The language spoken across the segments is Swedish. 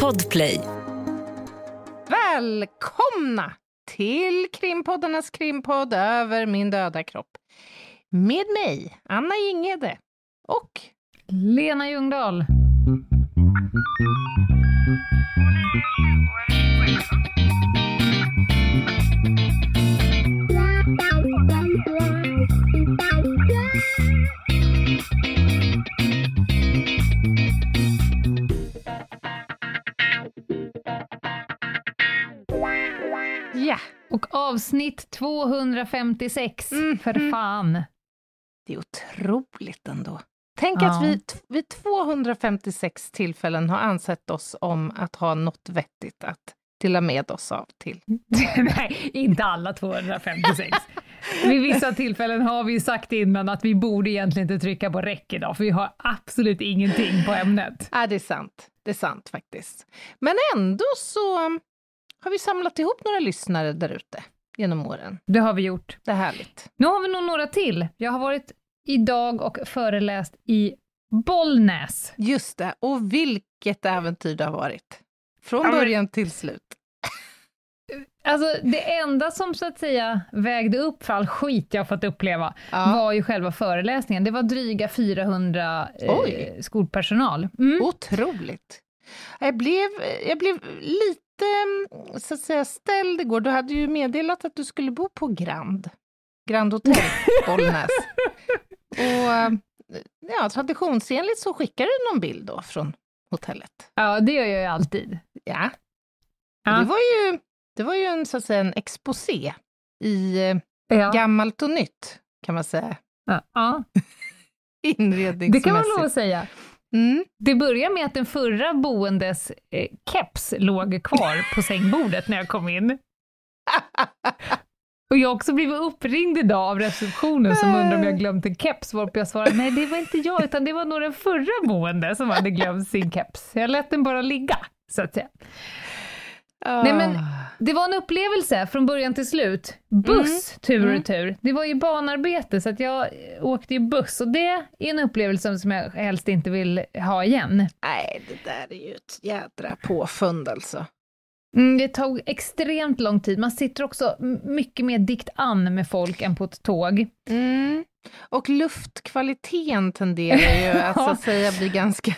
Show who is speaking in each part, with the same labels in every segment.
Speaker 1: Podplay.
Speaker 2: Välkomna till krimpoddarnas krimpodd Över min döda kropp. Med mig, Anna Jinghede och
Speaker 3: Lena Ljungdahl. Och avsnitt 256,
Speaker 2: Mhm.
Speaker 3: för fan.
Speaker 2: det är otroligt ändå. Tänk
Speaker 3: Ja.
Speaker 2: att vi vid 256 tillfällen har ansett oss om att ha något vettigt att dela med oss av till.
Speaker 3: Nej, inte alla 256. Vid vissa tillfällen har vi sagt innan att vi borde egentligen inte trycka på räck idag, för vi har absolut ingenting på ämnet.
Speaker 2: Ja, det är sant. Det är sant faktiskt. Men ändå så har vi samlat ihop några lyssnare där ute genom åren.
Speaker 3: Det har vi gjort.
Speaker 2: Det är härligt.
Speaker 3: Nu har vi nog några till. Jag har varit idag och föreläst i Bollnäs.
Speaker 2: Just det, och vilket äventyr det har varit. Från början till slut.
Speaker 3: Alltså det enda som så att säga vägde upp för all skit jag fått uppleva
Speaker 2: Ja.
Speaker 3: var ju själva föreläsningen. Det var dryga 400
Speaker 2: Oj.
Speaker 3: eh, skolpersonal. Mm.
Speaker 2: Otroligt. Jag blev, jag blev lite så att säga, ställd igår. Du hade ju meddelat att du skulle bo på Grand. Grand Hotel, Bollnäs. Och eh, ja, traditionsenligt så skickar du någon bild då från hotellet.
Speaker 3: Ja, det gör jag ju alltid.
Speaker 2: Ja,
Speaker 3: Ja.
Speaker 2: det var ju, det var ju en, så att säga, en exposé i eh,
Speaker 3: Ja.
Speaker 2: gammalt och nytt, kan man säga,
Speaker 3: Ja. ja,
Speaker 2: inredningsmässigt.
Speaker 3: det kan man lov att säga.
Speaker 2: Mm.
Speaker 3: Det börjar med att den förra boendes eh, keps låg kvar på sängbordet när jag kom in. Och jag har också blivit uppringd idag av receptionen som undrar om jag glömt en keps, varpå jag svarade nej det var inte jag, utan det var nog den förra boende som hade glömt sin keps. Jag lät den bara ligga, så att säga. Nej, men-
Speaker 2: Ah.
Speaker 3: Det var en upplevelse från början till slut. Buss, tur och retur. Det var ju banarbete, så att jag åkte ju buss och det är en upplevelse som jag helst inte vill ha igen.
Speaker 2: Nej, det där är ju ett jädra påfund alltså.
Speaker 3: Mm, det tog extremt lång tid. Man sitter också mycket mer dikt an med folk än på ett tåg.
Speaker 2: Mm. Och luftkvaliteten tenderar ju att, så att säga bli ganska,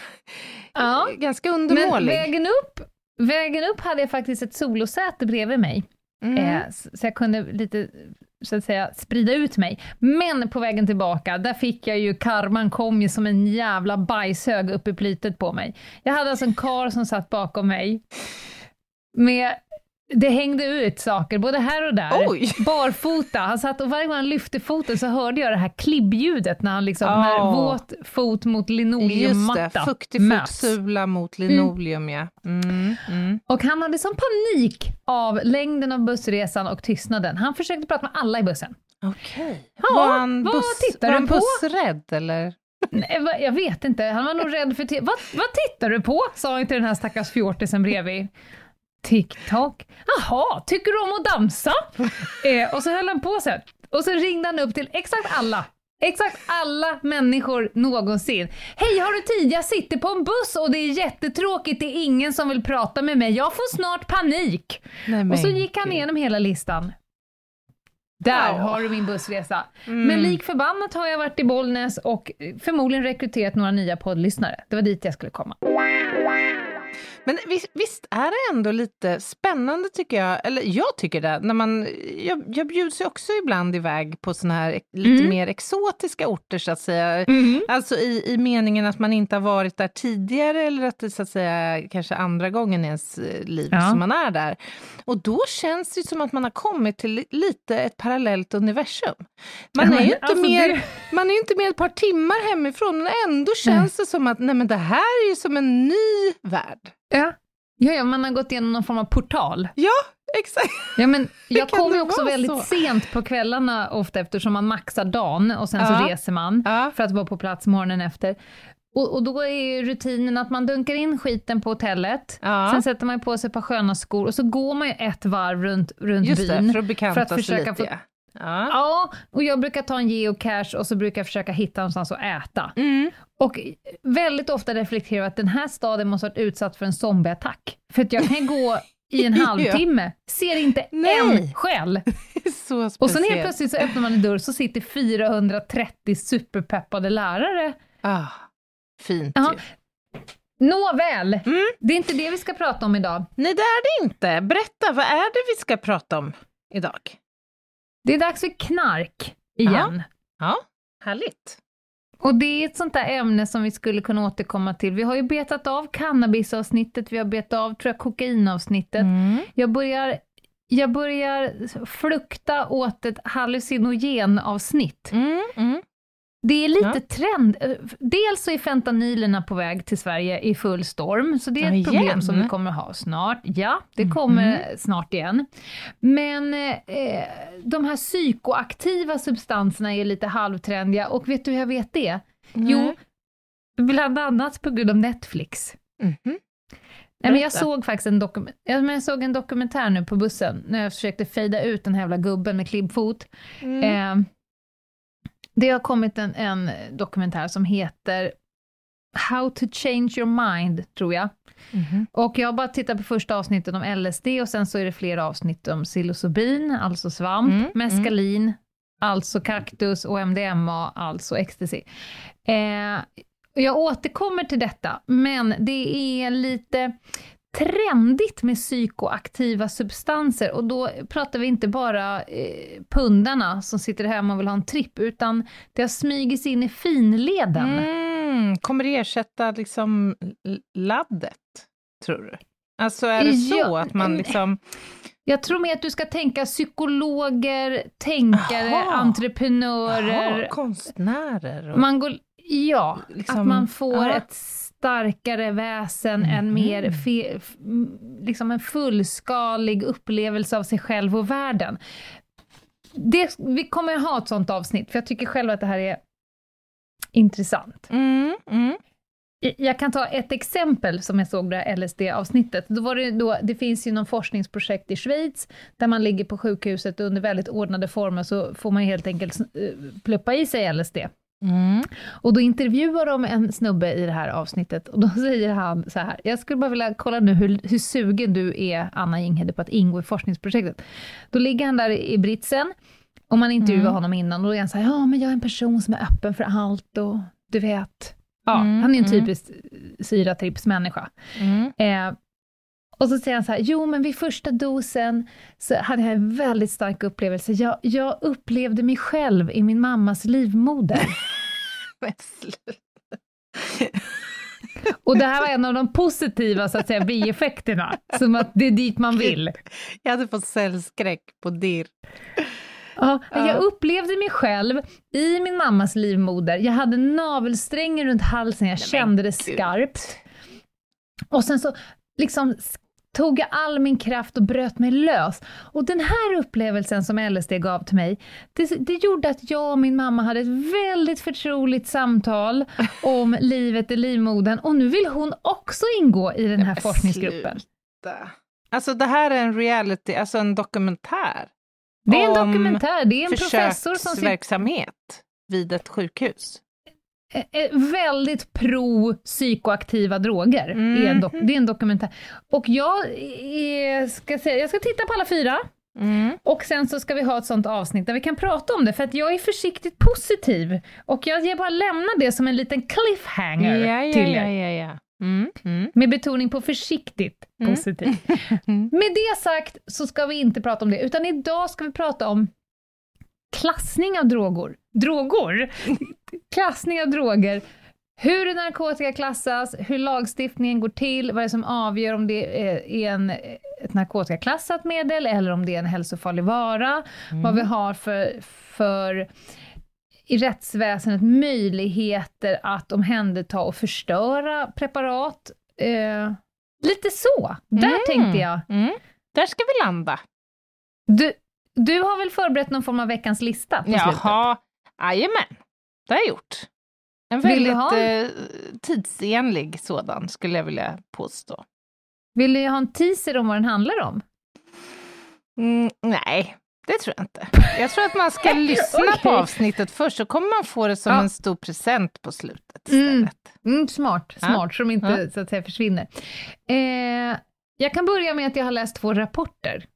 Speaker 3: Ja,
Speaker 2: ganska
Speaker 3: men
Speaker 2: undermålig.
Speaker 3: vägen upp, vägen upp hade jag faktiskt ett solosäte bredvid mig,
Speaker 2: Mm.
Speaker 3: eh, så jag kunde lite så att säga sprida ut mig. Men på vägen tillbaka, där fick jag ju, karman kom ju som en jävla bajshög upp i plytet på mig. Jag hade alltså en kar som satt bakom mig, med det hängde ut saker både här och där.
Speaker 2: Oj!
Speaker 3: Barfota. Han satt och varje gång han lyfte foten så hörde jag det här klibbljudet när han liksom,
Speaker 2: Ja.
Speaker 3: när våt fot mot
Speaker 2: Just
Speaker 3: linoleummatta
Speaker 2: det, fuktig fotsula mot linoleum, ja. Mm. Mm.
Speaker 3: Och han hade sån panik av längden av bussresan och tystnaden. Han försökte prata med alla i bussen.
Speaker 2: Okej.
Speaker 3: Ja,
Speaker 2: var han,
Speaker 3: vad
Speaker 2: buss,
Speaker 3: tittar
Speaker 2: var han
Speaker 3: på?
Speaker 2: bussrädd eller?
Speaker 3: Nej, jag vet inte, han var nog rädd för... Vad, vad tittar du på? sa till den här stackars fjortisen bredvid. TikTok. Jaha, tycker du om att dansa? eh, och så höll han på så här. Och så ringde han upp till exakt alla. Exakt alla människor någonsin. Hej, har du tid? Jag sitter på en buss och det är jättetråkigt. Det är ingen som vill prata med mig. Jag får snart panik.
Speaker 2: Nej,
Speaker 3: Och så gick han igenom hela listan. Där
Speaker 2: Ja.
Speaker 3: har du min bussresa.
Speaker 2: Mm.
Speaker 3: Men lik förbannat har jag varit i Bollnäs och eh, förmodligen rekryterat några nya poddlyssnare. Det var dit jag skulle komma.
Speaker 2: Men visst, visst är det ändå lite spännande tycker jag, eller jag tycker det, när man, jag, jag bjuds ju också ibland iväg på såna här lite
Speaker 3: Mm.
Speaker 2: mer exotiska orter så att säga. Alltså i, i meningen att man inte har varit där tidigare eller att det så att säga kanske andra gången i ens eh, liv
Speaker 3: Ja.
Speaker 2: som man är där. Och då känns det som att man har kommit till li- lite ett parallellt universum. Man är ju inte
Speaker 3: alltså
Speaker 2: mer,
Speaker 3: det-
Speaker 2: man är inte mer ett par timmar hemifrån, men ändå känns det som att nej men det här är ju som en ny värld.
Speaker 3: Ja. Ja, ja, man har gått igenom någon form av portal.
Speaker 2: Ja, exakt.
Speaker 3: Ja, men jag kommer
Speaker 2: det
Speaker 3: också väldigt
Speaker 2: så?
Speaker 3: sent på kvällarna ofta eftersom man maxar dagen och sen
Speaker 2: Ja.
Speaker 3: så reser man
Speaker 2: Ja.
Speaker 3: för att vara på plats morgonen efter. Och, och då är ju rutinen att man dunkar in skiten på hotellet,
Speaker 2: Ja.
Speaker 3: sen sätter man på sig ett par sköna skor och så går man ju ett varv runt, runt
Speaker 2: Just det,
Speaker 3: byn.
Speaker 2: för att
Speaker 3: för att försöka
Speaker 2: lite.
Speaker 3: få-
Speaker 2: ja. Ja.
Speaker 3: Och jag brukar ta en geocache och så brukar jag försöka hitta någonstans att äta.
Speaker 2: Mm.
Speaker 3: Och väldigt ofta reflekterar jag att den här staden måste ha varit utsatt för en zombieattack. För att jag kan gå i en halvtimme, ser inte
Speaker 2: Nej.
Speaker 3: en själ.
Speaker 2: Så
Speaker 3: Och sen
Speaker 2: speciellt.
Speaker 3: helt plötsligt så öppnar man en dörr så sitter 430 superpeppade lärare.
Speaker 2: Ah, fint
Speaker 3: Ja.
Speaker 2: ju.
Speaker 3: Nåväl,
Speaker 2: Mm.
Speaker 3: det är inte det vi ska prata om idag.
Speaker 2: Nej, det är det inte. Berätta, vad är det vi ska prata om idag?
Speaker 3: Det är dags för knark igen.
Speaker 2: Ja, härligt.
Speaker 3: Och det är ett sånt där ämne som vi skulle kunna återkomma till. Vi har ju betat av cannabisavsnittet, vi har betat av tror jag, kokainavsnittet.
Speaker 2: Mm.
Speaker 3: Jag börjar, jag börjar flukta åt ett hallucinogenavsnitt.
Speaker 2: Mm, mm.
Speaker 3: Det är lite trend. eh, Dels så är fentanylerna på väg till Sverige i full storm, så det är
Speaker 2: Ja,
Speaker 3: ett problem som vi kommer ha snart. Ja, det kommer
Speaker 2: Mhm.
Speaker 3: snart igen. Men eh, de här psykoaktiva substanserna är lite halvtrendiga, och vet du hur jag vet det? Jo, bland annat på grund av Netflix.
Speaker 2: Mhm.
Speaker 3: Nej, men jag, såg faktiskt en, dokum- ja, jag såg en dokumentär nu på bussen, när jag försökte fejda ut den här jävla gubben med klibbfot.
Speaker 2: Mm.
Speaker 3: Eh, det har kommit en, en dokumentär som heter How to change your mind, tror jag.
Speaker 2: Mhm.
Speaker 3: Och jag har bara tittat på första avsnittet om LSD och sen så är det flera avsnitt om psilocybin, alltså svamp,
Speaker 2: Mm,
Speaker 3: meskalin, alltså kaktus och MDMA, alltså ecstasy. Eh, jag återkommer till detta, men det är lite trendigt med psykoaktiva substanser och då pratar vi inte bara eh, pundarna som sitter hemma och vill ha en tripp, utan det har smygits in i finleden.
Speaker 2: Mm. Kommer det ersätta liksom laddet, tror du? Alltså är det
Speaker 3: Ja,
Speaker 2: så att man
Speaker 3: mm.
Speaker 2: liksom...
Speaker 3: Jag tror mer att du ska tänka psykologer, tänkare,
Speaker 2: Jaha.
Speaker 3: entreprenörer.
Speaker 2: Jaha, konstnärer och...
Speaker 3: Man går, ja,
Speaker 2: Liksom,
Speaker 3: att man får
Speaker 2: ja.
Speaker 3: ett starkare väsen, en
Speaker 2: Mhm.
Speaker 3: mer fe, liksom en fullskalig upplevelse av sig själv och världen. Det, vi kommer ha ett sånt avsnitt, för jag tycker själv att det här är intressant.
Speaker 2: Mm, mm.
Speaker 3: Jag kan ta ett exempel som jag såg det här LSD-avsnittet. Då var det, då, det finns ju någon forskningsprojekt i Schweiz, där man ligger på sjukhuset och under väldigt ordnade former så får man helt enkelt eh, pluppa i sig LSD.
Speaker 2: Mm.
Speaker 3: Och då intervjuar de en snubbe i det här avsnittet och då säger han så här, jag skulle bara vilja kolla nu hur, hur sugen du är, Anna Inghede, på att ingå i forskningsprojektet. Då ligger han där i britsen och man intervjuar
Speaker 2: Mm.
Speaker 3: honom innan och då är han så här, ja men jag är en person som är öppen för allt och du vet. Ja,
Speaker 2: Mm,
Speaker 3: han är en
Speaker 2: mm.
Speaker 3: typisk syratripsmänniska.
Speaker 2: Mm.
Speaker 3: Eh, och så säger han så här, jo men vid första dosen så hade jag en väldigt stark upplevelse. Jag, jag upplevde mig själv i min mammas livmoder. Och det här var en av de positiva så att säga, bieffekterna, som att det är dit man vill.
Speaker 2: Jag hade fått cellskräck på dirr.
Speaker 3: Ja,
Speaker 2: Ja.
Speaker 3: jag upplevde mig själv i min mammas livmoder. Jag hade navelsträngen runt halsen, jag kände det skarpt. Och sen så liksom tog jag all min kraft och bröt mig lös. Och den här upplevelsen som LSD gav till mig, det, det gjorde att jag och min mamma hade ett väldigt förtroligt samtal om livet i livmodern och nu vill hon också ingå i den här forskningsgruppen.
Speaker 2: sluta. Alltså det här är en reality, alltså en dokumentär.
Speaker 3: Det är en dokumentär, det är en professor som
Speaker 2: Försöksverksamhet vid ett sjukhus.
Speaker 3: Eh, eh, väldigt pro psykoaktiva droger. är en dok-
Speaker 2: Mhm.
Speaker 3: det är en dokumentär. Och jag, är, ska säga, jag ska titta på alla fyra,
Speaker 2: Mm.
Speaker 3: och sen så ska vi ha ett sånt avsnitt där vi kan prata om det, för att jag är försiktigt positiv. Och jag ger bara lämna det som en liten cliffhanger
Speaker 2: Ja, ja,
Speaker 3: till er.
Speaker 2: ja, ja. Mm. Mm.
Speaker 3: Med betoning på försiktigt
Speaker 2: Mm.
Speaker 3: positiv.
Speaker 2: Mm.
Speaker 3: Med det sagt så ska vi inte prata om det, utan idag ska vi prata om klassning av droger. Droger? Klassning av droger. Hur narkotika klassas, hur lagstiftningen går till, vad är det som avgör om det är en, ett narkotikaklassat medel eller om det är en hälsofarlig vara, vad vi har för, för i rättsväsendet möjligheter att omhänderta och förstöra preparat. Eh, lite så, där
Speaker 2: Mm.
Speaker 3: tänkte jag.
Speaker 2: Mm. Där ska vi landa.
Speaker 3: Du, du har väl förberett någon form av veckans lista på?
Speaker 2: Jaha, jajamän. Det har jag gjort. En väldigt
Speaker 3: ha
Speaker 2: eh, tidsenlig sådan, skulle jag vilja påstå.
Speaker 3: Vill du ha en teaser om vad den handlar om?
Speaker 2: Mm, nej, Det tror jag inte. Jag tror att man ska lyssna
Speaker 3: Okej.
Speaker 2: på avsnittet först, så kommer man få det som
Speaker 3: Ja.
Speaker 2: en stor present på slutet
Speaker 3: Mm.
Speaker 2: istället.
Speaker 3: Mm, smart,
Speaker 2: Ja.
Speaker 3: smart, så de inte
Speaker 2: Ja.
Speaker 3: så att säga försvinner. Eh, jag kan börja med att jag har läst två rapporter.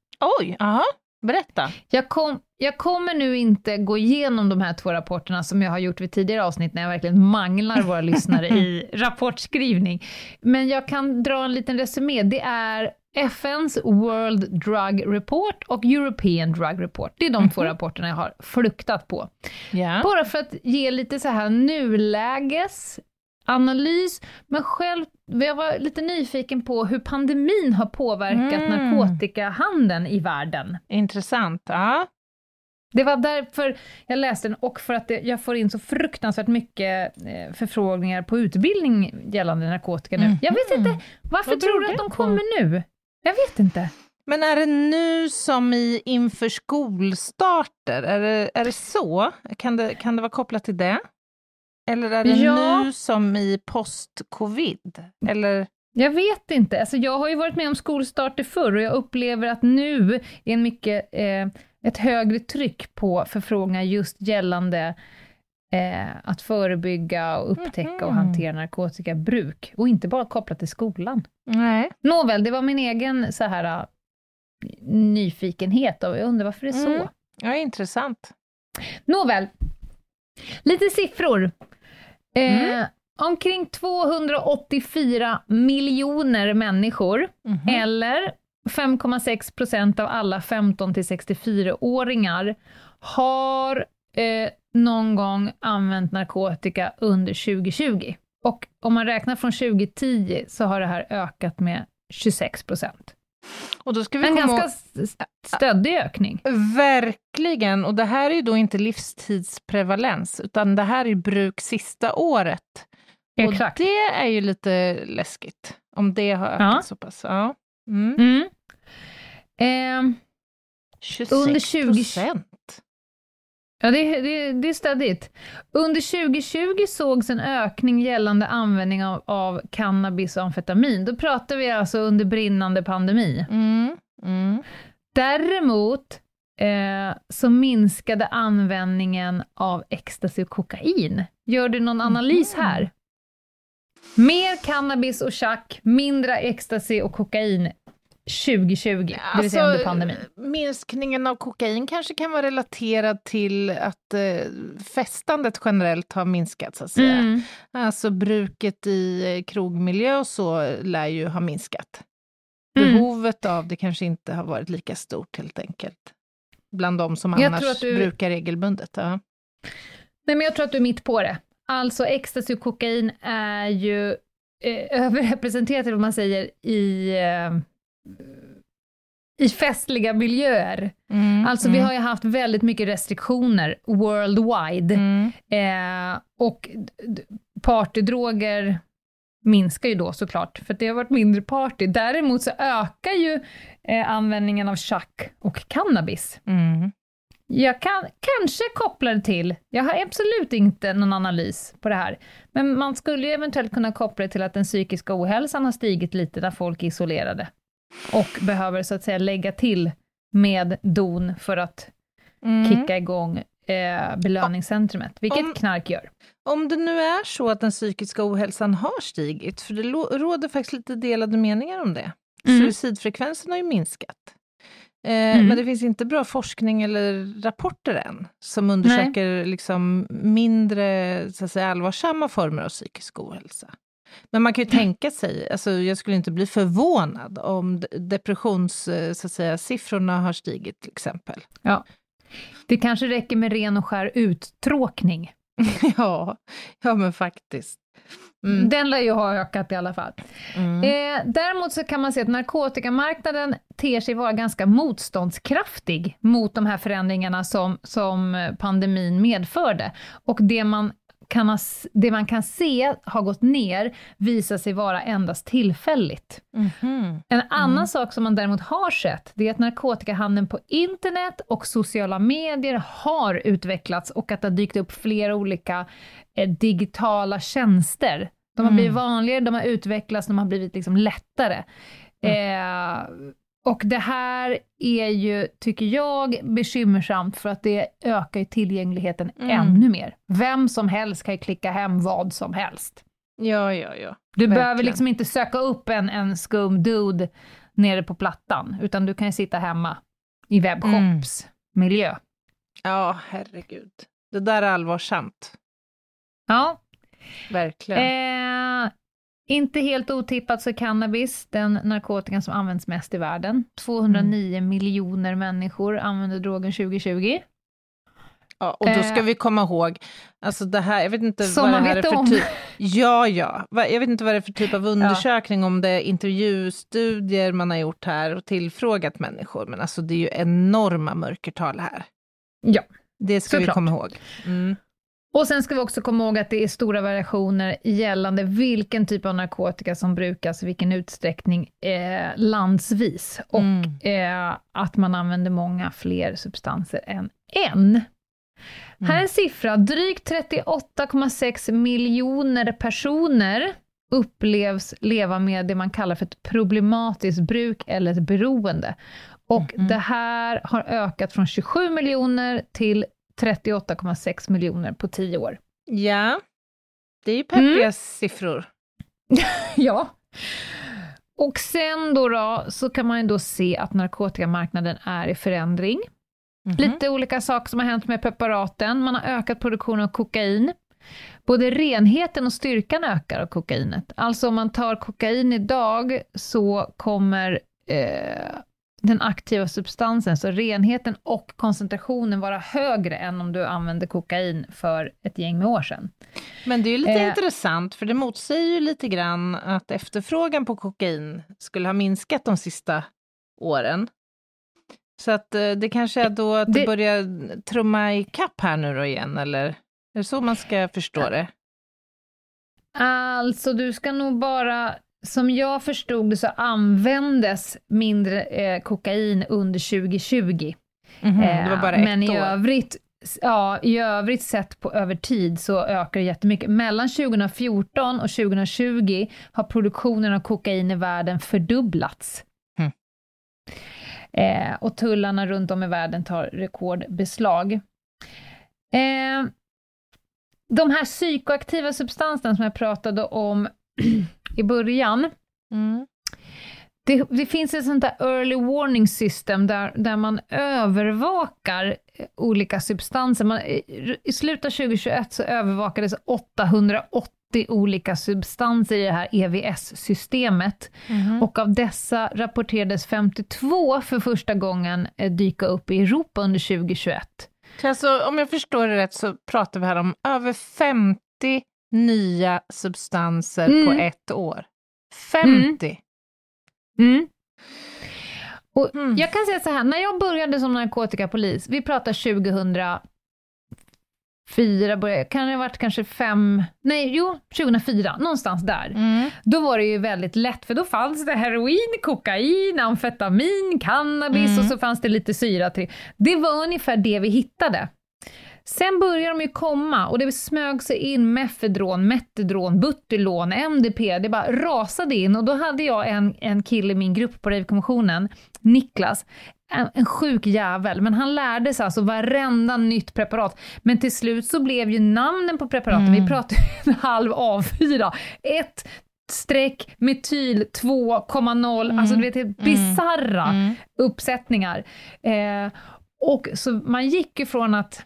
Speaker 2: Oj, aha. Berätta.
Speaker 3: Jag, kom, jag kommer nu inte gå igenom de här två rapporterna som jag har gjort vid tidigare avsnitt när jag verkligen manglar våra lyssnare i rapportskrivning. Men jag kan dra en liten resumé. Det är FNs World Drug Report och European Drug Report. Det är de två rapporterna jag har fluktat på.
Speaker 2: Ja.
Speaker 3: Bara för att ge lite så här nulägesanalys, men själv, jag var lite nyfiken på hur pandemin har påverkat
Speaker 2: Mm.
Speaker 3: narkotikahandeln i världen.
Speaker 2: Intressant. Ja.
Speaker 3: Det var därför jag läste den och för att det, jag får in så fruktansvärt mycket eh, förfrågningar på utbildning gällande narkotika nu. Jag vet inte, varför
Speaker 2: Vad
Speaker 3: tror du att de kommer nu? Jag vet inte.
Speaker 2: Men är det nu som i inför skolstarter? Är det, är det så? Kan det, kan det vara kopplat till det? Eller är det
Speaker 3: Ja.
Speaker 2: nu som i post-covid? Eller?
Speaker 3: Jag vet inte. Alltså jag har ju varit med om skolstarter förr och jag upplever att nu är en mycket, eh, ett högre tryck på förfrågningar just gällande eh, att förebygga och upptäcka och
Speaker 2: Mhm.
Speaker 3: hantera narkotikabruk. Och inte bara kopplat till skolan.
Speaker 2: Nej.
Speaker 3: Nåväl, det var min egen så här äh, nyfikenhet och jag undrar varför det är så.
Speaker 2: Mm. Ja, intressant.
Speaker 3: Nåväl, lite siffror. Eh,
Speaker 2: Mm.
Speaker 3: Omkring 284 miljoner människor,
Speaker 2: Mhm.
Speaker 3: eller 5,6 procent av alla 15 till 64-åringar, har eh, någon gång använt narkotika under 2020. Och om man räknar från 2010 så har det här ökat med 26 procent.
Speaker 2: Och då ska vi
Speaker 3: En ganska stöddig ökning.
Speaker 2: verkligen, och det här är ju då inte livstidsprevalens, utan det här är bruk sista året.
Speaker 3: Exakt.
Speaker 2: Och det är ju lite läskigt, om det har ökat
Speaker 3: Ja.
Speaker 2: så pass. Ja. Mm.
Speaker 3: Mm. Ehm,
Speaker 2: 26
Speaker 3: Under 20
Speaker 2: procent.
Speaker 3: Ja, det, det, det är stadigt. Under 2020 sågs en ökning gällande användning av, av cannabis och amfetamin. Då pratar vi alltså under brinnande pandemi.
Speaker 2: Mm. Mm.
Speaker 3: Däremot eh, så minskade användningen av ecstasy och kokain. Gör du någon analys
Speaker 2: Mhm.
Speaker 3: här? Mer cannabis och chack, mindre ecstasy och kokain 2020, det vill säga under pandemin.
Speaker 2: Alltså, Minskningen av kokain kanske kan vara relaterad till att eh, festandet generellt har minskat, så att säga.
Speaker 3: Mm.
Speaker 2: Alltså bruket i eh, krogmiljö och så lär ju ha minskat.
Speaker 3: Mm.
Speaker 2: Behovet av det kanske inte har varit lika stort helt enkelt. Bland de som
Speaker 3: Jag
Speaker 2: annars
Speaker 3: du-
Speaker 2: brukar regelbundet. Ja.
Speaker 3: Nej, men jag tror att du är mitt på det. Alltså ecstasy och kokain är ju eh, överrepresenterat, eller vad man säger, i, eh, i festliga miljöer.
Speaker 2: Mm,
Speaker 3: Alltså vi
Speaker 2: mm,
Speaker 3: har ju haft väldigt mycket restriktioner worldwide.
Speaker 2: mm.
Speaker 3: Eh, och partydroger minskar ju då såklart, för det har varit mindre party. Däremot så ökar ju eh, användningen av chack och cannabis.
Speaker 2: Mm.
Speaker 3: Jag kan kanske koppla det till, jag har absolut inte någon analys på det här, men man skulle ju eventuellt kunna koppla det till att den psykiska ohälsan har stigit lite när folk är isolerade och behöver så att säga lägga till med don för att
Speaker 2: Mm.
Speaker 3: kicka igång eh, belöningscentrumet, vilket
Speaker 2: Om-
Speaker 3: knark gör.
Speaker 2: Om det nu är så att den psykiska ohälsan har stigit, för det råder faktiskt lite delade meningar om det.
Speaker 3: Mm.
Speaker 2: Suicidfrekvensen har ju minskat. Eh,
Speaker 3: Mm.
Speaker 2: Men det finns inte bra forskning eller rapporter än som undersöker liksom mindre så att säga, allvarsamma former av psykisk ohälsa. Men man kan ju tänka sig, alltså jag skulle inte bli förvånad om de- depressions, eh, har stigit till exempel.
Speaker 3: Det kanske räcker med ren och skär uttråkning.
Speaker 2: ja, ja men faktiskt. Mm.
Speaker 3: Den lär ju ha ökat i alla fall.
Speaker 2: Mm.
Speaker 3: Eh, däremot så kan man se att narkotikamarknaden ter sig vara ganska motståndskraftig mot de här förändringarna som, som eh, pandemin medförde. Och det man, kan s- det man kan se har gått ner visar sig vara endast tillfälligt.
Speaker 2: Mhm.
Speaker 3: En annan sak som man däremot har sett, det är att narkotikahandeln på internet och sociala medier har utvecklats och att det har dykt upp flera olika eh, digitala tjänster. De har
Speaker 2: Mm.
Speaker 3: blivit vanligare, de har utvecklats, de har blivit liksom lättare. Eh, och det här är ju, tycker jag, bekymmersamt för att det ökar tillgängligheten
Speaker 2: Mm.
Speaker 3: ännu mer. Vem som helst kan ju klicka hem vad som helst.
Speaker 2: Ja, ja, ja.
Speaker 3: Du
Speaker 2: Verkligen.
Speaker 3: behöver liksom inte söka upp en, en skum dude nere på plattan, utan du kan ju sitta hemma i webbshops miljö.
Speaker 2: Ja, herregud. Det där är allvarsamt.
Speaker 3: Ja,
Speaker 2: Verkligen.
Speaker 3: Eh, inte helt otippat så är cannabis den narkotikan som används mest i världen. 209
Speaker 2: Mm.
Speaker 3: miljoner människor använde drogen 2020.
Speaker 2: Ja, och då ska
Speaker 3: Eh,
Speaker 2: vi komma ihåg, alltså det här, jag vet inte vad det här är för
Speaker 3: om.
Speaker 2: typ... Ja, ja. Jag vet inte vad det är för typ av undersökning, om det är intervjustudier man har gjort här och tillfrågat människor, men alltså det är ju enorma mörkertal här.
Speaker 3: Ja,
Speaker 2: Det ska vi
Speaker 3: såklart.
Speaker 2: komma ihåg. Mm.
Speaker 3: Och sen ska vi också komma ihåg att det är stora variationer gällande vilken typ av narkotika som brukas, vilken utsträckning eh, landsvis. Och
Speaker 2: Mm.
Speaker 3: eh, att man använder många fler substanser än en. Här är en siffra, drygt 38,6 miljoner personer upplevs leva med det man kallar för ett problematiskt bruk eller ett beroende. Och
Speaker 2: Mhm.
Speaker 3: det här har ökat från 27 miljoner till 38,6 miljoner på 10 år.
Speaker 2: Ja, det är ju peppiga
Speaker 3: Mm.
Speaker 2: siffror.
Speaker 3: Ja. Och sen då, då så kan man ju då se att narkotikamarknaden är i förändring.
Speaker 2: Mhm.
Speaker 3: Lite olika saker som har hänt med preparaten. Man har ökat produktionen av kokain. Både renheten och styrkan ökar av kokainet. Alltså om man tar kokain idag så kommer eh, den aktiva substansen, så renheten och koncentrationen vara högre än om du använde kokain för ett gäng med år sedan.
Speaker 2: Men det är ju lite
Speaker 3: Eh.
Speaker 2: intressant, för det motsäger ju lite grann att efterfrågan på kokain skulle ha minskat de sista åren. Så att eh, det kanske är då att det, börjar trumma i kapp här nu då igen, eller? Är det så man ska förstå det?
Speaker 3: Alltså, du ska nog bara... Som jag förstod det så användes mindre eh, kokain under 2020.
Speaker 2: Mhm, det
Speaker 3: Eh,
Speaker 2: var bara ett
Speaker 3: Men i
Speaker 2: år.
Speaker 3: övrigt, ja, i övrigt sett på över tid så ökar det jättemycket. Mellan 2014 och 2020 har produktionen av kokain i världen fördubblats.
Speaker 2: Mm.
Speaker 3: Eh, och tullarna runt om i världen tar rekordbeslag. Eh, de här psykoaktiva substanserna som jag pratade om i början,
Speaker 2: Mm.
Speaker 3: det, det finns ett sånt där early warning system där, där man övervakar eh, olika substanser. Man, i, slutet av 2021 så övervakades 880 olika substanser i det här EVS-systemet.
Speaker 2: Mhm.
Speaker 3: Och av dessa rapporterades 52 för första gången eh, dyka upp i Europa under 2021.
Speaker 2: Så alltså, om jag förstår det rätt så pratar vi här om över 50 nya substanser på
Speaker 3: Mm.
Speaker 2: ett år. 50!
Speaker 3: Mm. Och
Speaker 2: Mm.
Speaker 3: Jag kan säga så här, när jag började som narkotikapolis, vi pratar 2004, började, kan det ha varit kanske fem, nej jo, 2004, någonstans där.
Speaker 2: Mm.
Speaker 3: Då var det ju väldigt lätt, för då fanns det heroin, kokain, amfetamin, cannabis
Speaker 2: Mm.
Speaker 3: och så fanns det lite syra till. Det var ungefär det vi hittade. Sen började de ju komma och det smög sig in mefedron, metedron, butylon, MDP, det bara rasade in och då hade jag en, en kille i min grupp på Rave-kommissionen, Niklas, en, en sjuk jävel, men han lärde sig alltså varenda nytt preparat. Men till slut så blev ju namnen på preparaten,
Speaker 2: Mm.
Speaker 3: vi pratar en halv A4, ett streck metyl 2,0,
Speaker 2: Mm.
Speaker 3: alltså du vet, helt bisarra
Speaker 2: Mm.
Speaker 3: uppsättningar. Eh, och så man gick ju från att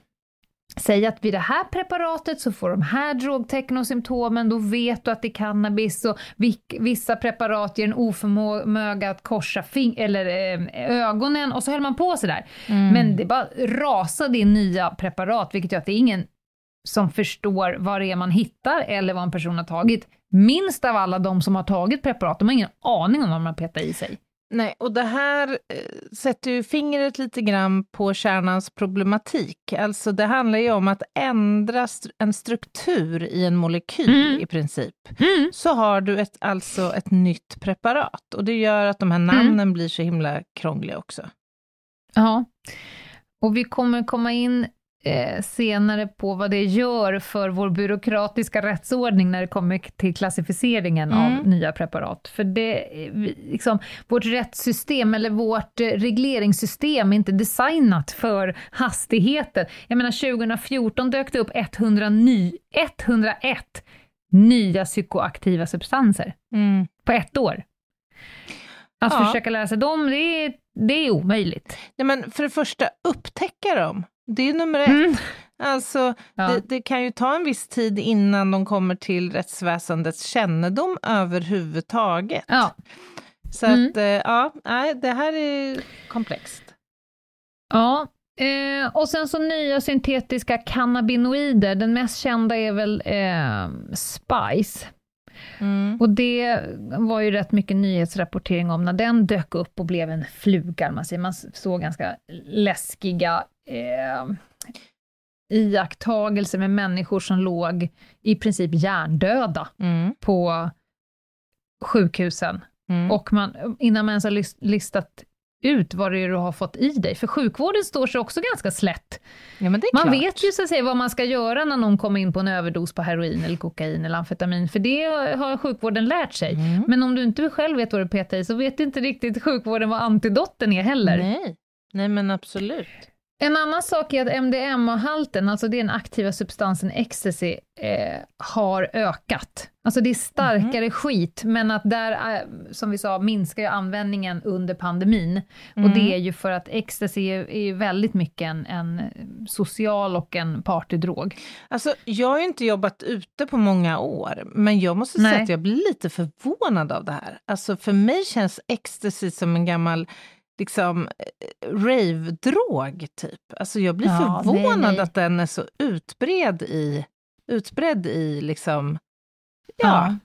Speaker 3: säga att vid det här preparatet så får de här drogtecken och symptomen, då vet du att det är cannabis och vissa preparat ger en oförmåga att korsa eller, eh, ögonen och så höll man på sådär.
Speaker 2: Mm.
Speaker 3: Men det bara rasade in nya preparat, vilket gör att det är ingen som förstår vad det är man hittar eller vad en person har tagit. Minst av alla de som har tagit preparat, de har ingen aning om vad de har petat i sig.
Speaker 2: Nej, och det här eh, sätter ju fingret lite grann på kärnans problematik. Alltså det handlar ju om att ändra en struktur i en molekyl
Speaker 3: Mm.
Speaker 2: i princip. Så har du ett, alltså ett nytt preparat och det gör att de här namnen blir så himla krångliga också.
Speaker 3: Ja. Och vi kommer komma in eh, senare på vad det gör för vår byråkratiska rättsordning när det kommer till klassificeringen
Speaker 2: Mm.
Speaker 3: av nya preparat. För det, eh, liksom, vårt rättssystem, eller vårt eh, regleringssystem, är inte designat för hastigheten. Jag menar, 2014 dök det upp 100 ny, 101 nya psykoaktiva substanser
Speaker 2: Mm.
Speaker 3: på ett år. Att
Speaker 2: Ja.
Speaker 3: försöka lära sig dem, det är, det är omöjligt.
Speaker 2: Nej, men för det första, upptäcka dem. Det är nummer ett.
Speaker 3: Mm.
Speaker 2: Alltså,
Speaker 3: Ja.
Speaker 2: det, det kan ju ta en viss tid innan de kommer till rättsväsendets kännedom överhuvudtaget.
Speaker 3: Ja.
Speaker 2: Så
Speaker 3: Mm.
Speaker 2: att, eh, ja, nej, det här är komplext.
Speaker 3: Ja, eh, och sen så nya syntetiska cannabinoider. Den mest kända är väl eh, Spice.
Speaker 2: Mm.
Speaker 3: Och det var ju rätt mycket nyhetsrapportering om när den dök upp och blev en fluga. Man, man såg ganska läskiga eh, iakttagelser med människor som låg i princip hjärndöda
Speaker 2: Mm.
Speaker 3: på sjukhusen.
Speaker 2: Mm.
Speaker 3: Och man, innan man ens har list- listat ut vad det är du har fått i dig. För sjukvården står sig också ganska slätt.
Speaker 2: ja,
Speaker 3: Man
Speaker 2: klart.
Speaker 3: vet ju så att säga vad man ska göra när någon kommer in på en överdos på heroin eller kokain eller amfetamin, för det har sjukvården lärt sig.
Speaker 2: Mm.
Speaker 3: Men om du inte själv vet vad du petar i så vet inte riktigt sjukvården vad antidotten är heller.
Speaker 2: Nej. Nej, men absolut.
Speaker 3: En annan sak är att MDMA-halten, alltså den aktiva substansen ecstasy, eh, har ökat. Alltså det är starkare skit, men att där, eh, som vi sa, minskar ju användningen under pandemin. Och
Speaker 2: Mm.
Speaker 3: det är ju för att ecstasy är, väldigt mycket en, en social och en partydrog.
Speaker 2: Alltså, jag har ju inte jobbat ute på många år, men jag måste säga
Speaker 3: Nej.
Speaker 2: att jag blir lite förvånad av det här. Alltså, för mig känns ecstasy som en gammal liksom rave-drog, typ. Alltså, jag blir
Speaker 3: Ja,
Speaker 2: förvånad
Speaker 3: nej, nej.
Speaker 2: att den är så utbredd i, utbredd i liksom, ja,
Speaker 3: Ja.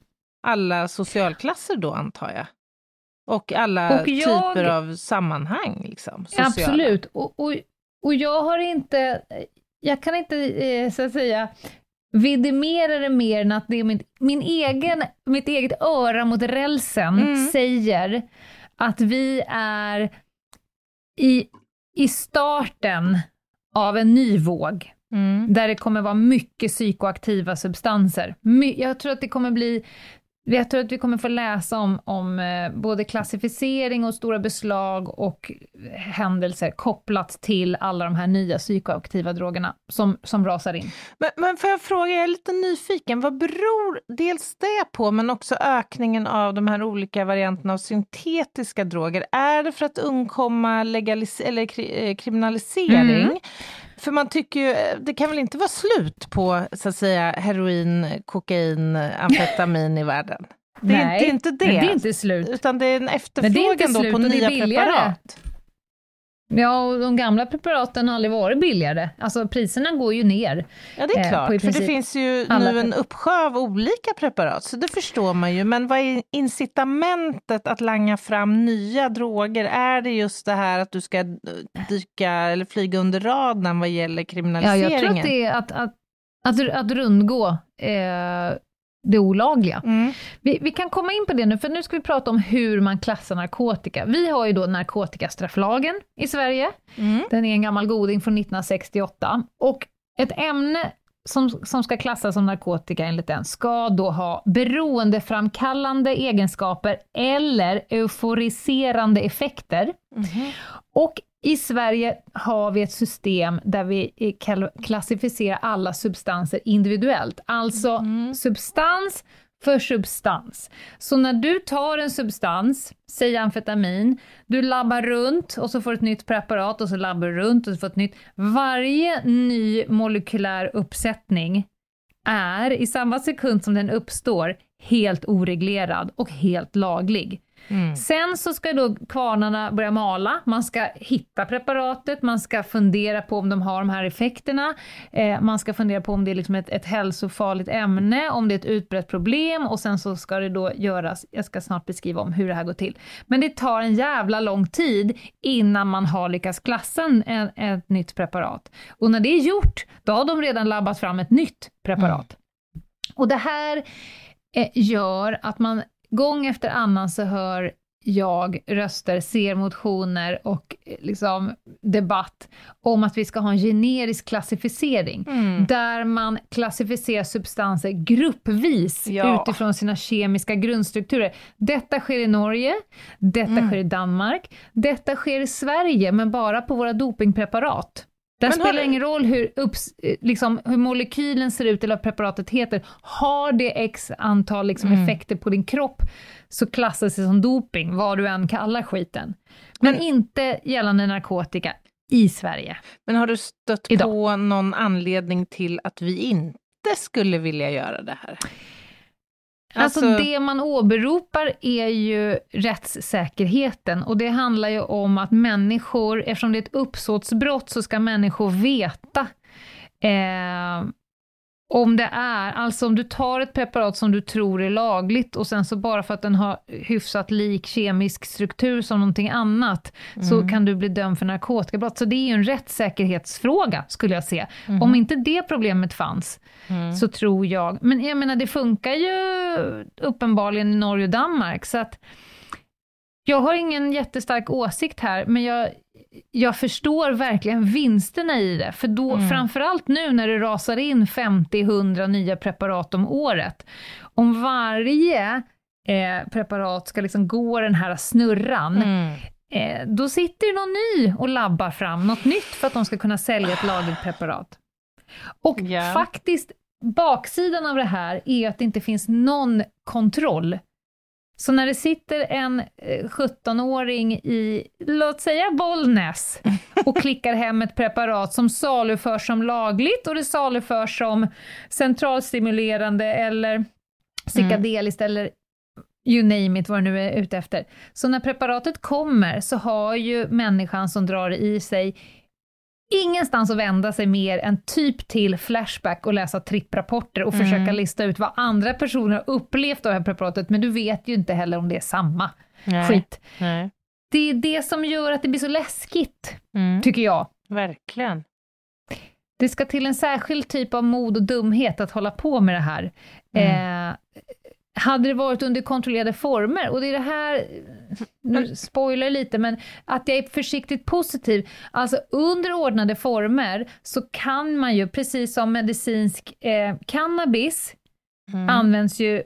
Speaker 2: alla socialklasser då, antar jag. Och alla
Speaker 3: Och jag-
Speaker 2: typer av sammanhang, liksom. Sociala.
Speaker 3: Absolut. Och, och, och jag har inte, jag kan inte eh, så att säga vidimera det mer än att det är min, min egen, mitt eget öra mot rälsen
Speaker 2: Mm.
Speaker 3: säger att vi är i, i starten av en ny våg
Speaker 2: Mm.
Speaker 3: där det kommer vara mycket psykoaktiva substanser. My, jag tror att det kommer bli jag tror att vi kommer få läsa om, om eh, både klassificering och stora beslag och händelser kopplat till alla de här nya psykoaktiva drogerna som, som rasar in.
Speaker 2: Men, men får jag fråga, jag är lite nyfiken, vad beror dels det på, men också ökningen av de här olika varianterna av syntetiska droger? Är det för att undkomma legalis- eller kri- eh, kriminalisering?
Speaker 3: Mm.
Speaker 2: För man tycker ju, eh, det kan väl inte vara slut på så att säga heroin, kokain, amfetamin i världen? Det är,
Speaker 3: Nej,
Speaker 2: det är inte det,
Speaker 3: Men det är inte slut.
Speaker 2: utan det är en
Speaker 3: är
Speaker 2: efterfrågan
Speaker 3: inte
Speaker 2: då på
Speaker 3: är
Speaker 2: nya preparat.
Speaker 3: Ja, och de gamla preparaten har aldrig varit billigare. Alltså priserna går ju ner.
Speaker 2: Ja, det är
Speaker 3: Eh,
Speaker 2: klart, för det finns ju nu en uppsjö av olika preparat, så det förstår man ju. Men vad är incitamentet att langa fram nya droger? Är det just det här att du ska eh, dyka eller flyga under radarn vad gäller
Speaker 3: Ja,
Speaker 2: kriminaliseringen?
Speaker 3: jag tror att det är att, att, att, att rundgå eh, det olagliga.
Speaker 2: Mm.
Speaker 3: Vi, vi kan komma in på det nu, för nu ska vi prata om hur man klassar narkotika. Vi har ju då narkotikastrafflagen i Sverige.
Speaker 2: Mm.
Speaker 3: Den är en gammal goding från 1968. Och ett ämne som, som ska klassas som narkotika enligt den ska då ha beroendeframkallande egenskaper eller euforiserande effekter.
Speaker 2: Mhm.
Speaker 3: Och i Sverige har vi ett system där vi eh, klassificerar alla substanser individuellt. Alltså
Speaker 2: Mm.
Speaker 3: substans för substans. Så när du tar en substans, säg amfetamin, du labbar runt och så får ett nytt preparat och så labbar du runt och så får ett nytt. Varje ny molekylär uppsättning är i samma sekund som den uppstår helt oreglerad och helt laglig.
Speaker 2: Mm.
Speaker 3: Sen så ska då kvarnarna börja mala, man ska hitta preparatet, man ska fundera på om de har de här effekterna, eh, man ska fundera på om det är liksom ett, ett hälsofarligt ämne, om det är ett utbrett problem och sen så ska det då göras, jag ska snart beskriva om hur det här går till. Men det tar en jävla lång tid innan man har lyckats klassa en, en, ett nytt preparat. Och när det är gjort, då har de redan labbat fram ett nytt preparat. Och det här eh, gör att man gång efter annan så hör jag röster, ser motioner och eh, liksom debatt om att vi ska ha en generisk klassificering,
Speaker 2: Mm.
Speaker 3: där man klassificerar substanser gruppvis
Speaker 2: Ja.
Speaker 3: utifrån sina kemiska grundstrukturer. Detta sker i Norge, detta
Speaker 2: Mm.
Speaker 3: sker i Danmark, detta sker i Sverige, men bara på våra dopingpreparat. Där
Speaker 2: Men
Speaker 3: spelar
Speaker 2: du-
Speaker 3: ingen roll hur, upps, eh, liksom, hur molekylen ser ut eller vad preparatet heter. Har det x antal liksom,
Speaker 2: Mm.
Speaker 3: effekter på din kropp så klassas det som doping, vad du än kallar skiten. Men,
Speaker 2: Men-
Speaker 3: inte gällande narkotika i Sverige.
Speaker 2: Men har du stött
Speaker 3: Idag.
Speaker 2: på någon anledning till att vi inte skulle vilja göra det här?
Speaker 3: Alltså,
Speaker 2: Alltså-
Speaker 3: det man åberopar är ju rättssäkerheten. Och det handlar ju om att människor, eftersom det är ett uppsåtsbrott, så ska människor veta eh, om det är, alltså om du tar ett preparat som du tror är lagligt och sen så bara för att den har hyfsat lik kemisk struktur som någonting annat, så kan du bli dömd för narkotikabrott. Så det är ju en rättssäkerhetsfråga, skulle jag säga. Om inte det problemet fanns,
Speaker 2: Mm.
Speaker 3: så tror jag, men jag menar det funkar ju uppenbarligen i Norge och Danmark, så att jag har ingen jättestark åsikt här, men jag, jag förstår verkligen vinsterna i det, för då,
Speaker 2: Mm.
Speaker 3: framförallt nu när det rasar in 50-100 nya preparat om året, om varje eh, preparat ska liksom gå den här snurran,
Speaker 2: Mm.
Speaker 3: eh, då sitter någon ny och labbar fram något nytt för att de ska kunna sälja ett lagligt preparat. Och
Speaker 2: Ja.
Speaker 3: faktiskt, baksidan av det här är att det inte finns någon kontroll. Så när det sitter en eh, 17-åring i, låt säga Bollnäs, och klickar hem ett preparat som saluförs som lagligt och det saluförs som centralstimulerande eller psykedeliskt eller you name it, vad du nu är ute efter. Så när preparatet kommer så har ju människan som drar i sig ingenstans att vända sig mer än typ till Flashback och läsa tripprapporter och
Speaker 2: Mm.
Speaker 3: försöka lista ut vad andra personer har upplevt av det här preparatet, men du vet ju inte heller om det är samma
Speaker 2: Nej.
Speaker 3: skit.
Speaker 2: Nej.
Speaker 3: Det är det som gör att det blir så läskigt,
Speaker 2: Mm.
Speaker 3: tycker jag.
Speaker 2: Verkligen.
Speaker 3: Det ska till en särskild typ av mod och dumhet att hålla på med det här.
Speaker 2: Mm.
Speaker 3: Eh, hade det varit under kontrollerade former, och det är det här, nu spoilar jag lite, men att jag är försiktigt positiv. Alltså under ordnade former så kan man ju, precis som medicinsk eh, cannabis,
Speaker 2: Mm.
Speaker 3: används ju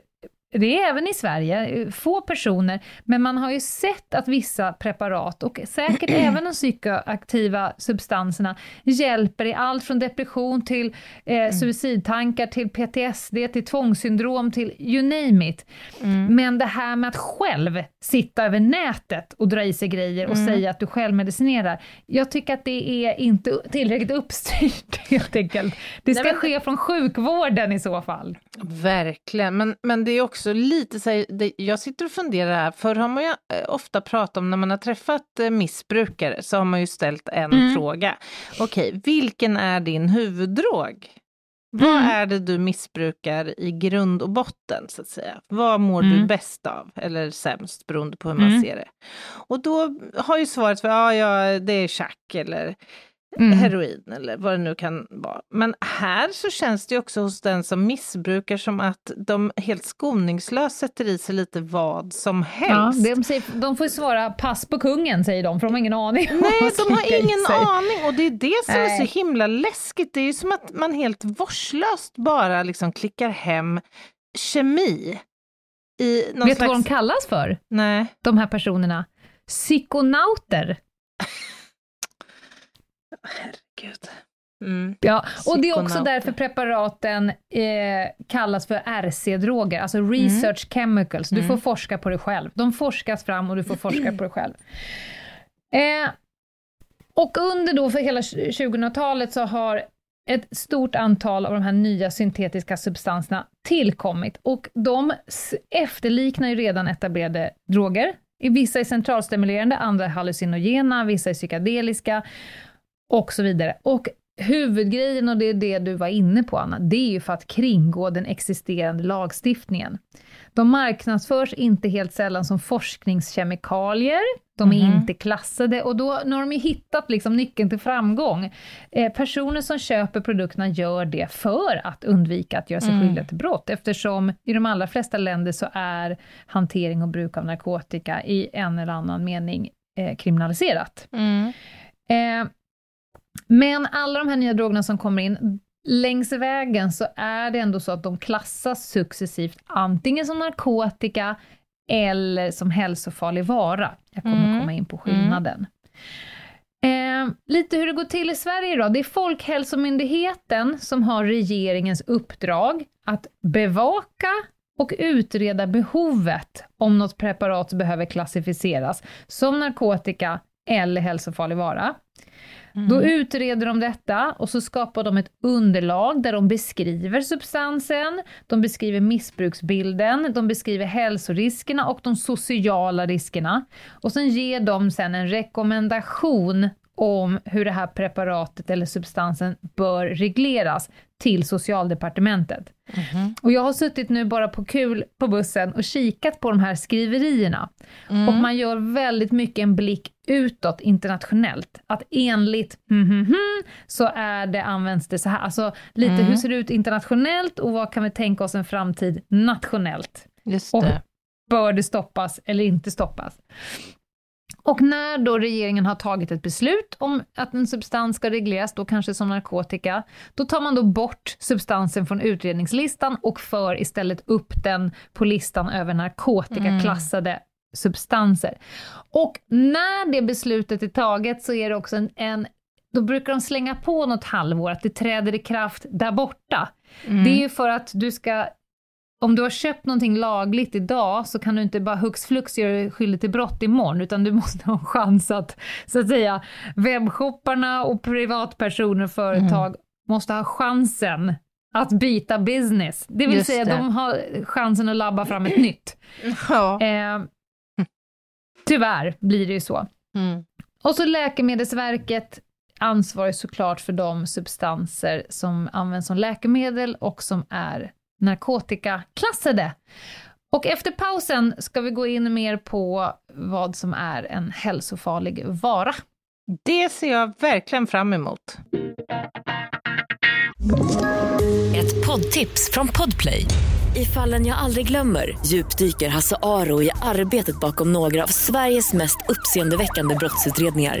Speaker 3: det är även i Sverige, eh, få personer, men man har ju sett att vissa preparat och säkert även de psykoaktiva substanserna hjälper i allt från depression till eh, suicidtankar, till PTSD, till tvångssyndrom, till you name it.
Speaker 2: Mm.
Speaker 3: Men det här med att själv sitta över nätet och dra i sig grejer och säga att du självmedicinerar, jag tycker att det är inte tillräckligt uppstyrt helt enkelt. Det ska
Speaker 2: Nej, men-
Speaker 3: ske från sjukvården i så fall.
Speaker 2: Verkligen, men, men det är också lite så här, det, jag sitter och funderar här, förr har man ju eh, ofta pratat om när man har träffat eh, missbrukare så har man ju ställt en
Speaker 3: Mm.
Speaker 2: fråga. Okej, vilken är din huvuddrog? Vad
Speaker 3: Mm.
Speaker 2: är det du missbrukar i grund och botten så att säga? Vad mår du
Speaker 3: Mm.
Speaker 2: bäst av eller sämst beroende på hur man
Speaker 3: Mm.
Speaker 2: ser det? Och då har ju svaret varit ja, ja, det är tjack eller
Speaker 3: Mm.
Speaker 2: heroin eller vad det nu kan vara. Men här så känns det också hos den som missbrukar som att de helt skoningslöst sätter i sig lite vad som
Speaker 3: Ja,
Speaker 2: helst.
Speaker 3: de, säger, de får svara pass på kungen, säger de, för de har ingen aning.
Speaker 2: Nej, de har ingen aning och det är det som är
Speaker 3: Nej.
Speaker 2: så himla läskigt. Det är ju som att man helt vårdslöst bara liksom klickar hem kemi. I någon
Speaker 3: Vet du
Speaker 2: slags...
Speaker 3: vad de kallas för,
Speaker 2: Nej.
Speaker 3: de här personerna? Psykonauter.
Speaker 2: Herregud. Mm.
Speaker 3: Ja, och det är också därför preparaten eh, kallas för RC-droger, alltså research chemicals. Du får forska på det själv. De forskas fram och du får forska på det själv. Eh, och under då för hela 2000-talet så har ett stort antal av de här nya syntetiska substanserna tillkommit och de efterliknar ju redan etablerade droger. I Vissa är centralstimulerande, andra är hallucinogena, vissa är psykedeliska och så vidare. Och huvudgrejen, och det är det du var inne på Anna, det är ju för att kringgå den existerande lagstiftningen. De marknadsförs inte helt sällan som forskningskemikalier, de är
Speaker 2: Mhm.
Speaker 3: inte klassade och då nu har de ju hittat liksom nyckeln till framgång. Eh, personer som köper produkterna gör det för att undvika att göra sig
Speaker 2: Mm.
Speaker 3: skyldiga till brott, eftersom i de allra flesta länder så är hantering och bruk av narkotika i en eller annan mening eh, kriminaliserat.
Speaker 2: Mm.
Speaker 3: Eh, men alla de här nya drogerna som kommer in, längs vägen så är det ändå så att de klassas successivt antingen som narkotika eller som hälsofarlig vara. Jag kommer
Speaker 2: Mm.
Speaker 3: komma in på skillnaden. Eh, lite hur det går till i Sverige då. Det är Folkhälsomyndigheten som har regeringens uppdrag att bevaka och utreda behovet om något preparat behöver klassificeras som narkotika eller hälsofarlig vara. Mm. Då utreder de detta och så skapar de ett underlag där de beskriver substansen, de beskriver missbruksbilden, de beskriver hälsoriskerna och de sociala riskerna. Och sen ger de sen en rekommendation om hur det här preparatet eller substansen bör regleras till Socialdepartementet.
Speaker 2: Mhm.
Speaker 3: Och jag har suttit nu bara på kul på bussen och kikat på de här skriverierna.
Speaker 2: Mm.
Speaker 3: Och man gör väldigt mycket en blick utåt internationellt. Att enligt hmm, hmm, hmm, så är det, används det så här. Alltså lite
Speaker 2: Mm.
Speaker 3: hur ser det ut internationellt och vad kan vi tänka oss en framtid nationellt?
Speaker 2: Just
Speaker 3: Och-
Speaker 2: det.
Speaker 3: Bör det stoppas eller inte stoppas? Och när då regeringen har tagit ett beslut om att en substans ska regleras, då kanske som narkotika, då tar man då bort substansen från utredningslistan och för istället upp den på listan över narkotikaklassade substanser. Och när det beslutet är taget så är det också en, en då brukar de slänga på något halvår, att det träder i kraft där borta.
Speaker 2: Mm.
Speaker 3: Det är ju för att du ska om du har köpt någonting lagligt idag så kan du inte bara hux flux göra dig skyldig till brott imorgon, utan du måste ha en chans att, så att säga, webbshopparna och privatpersoner och företag måste ha chansen att byta business. Det vill
Speaker 2: Just
Speaker 3: säga,
Speaker 2: det.
Speaker 3: de har chansen att labba fram ett nytt.
Speaker 2: Ja.
Speaker 3: Eh, tyvärr blir det ju så.
Speaker 2: Mm.
Speaker 3: Och så Läkemedelsverket ansvarar såklart för de substanser som används som läkemedel och som är narkotikaklassade. Och efter pausen ska vi gå in mer på vad som är en hälsofarlig vara.
Speaker 2: Det ser jag verkligen fram emot.
Speaker 1: Ett poddtips från Podplay. I fallen jag aldrig glömmer djupdyker Hasse Aro i arbetet bakom några av Sveriges mest uppseendeväckande brottsutredningar.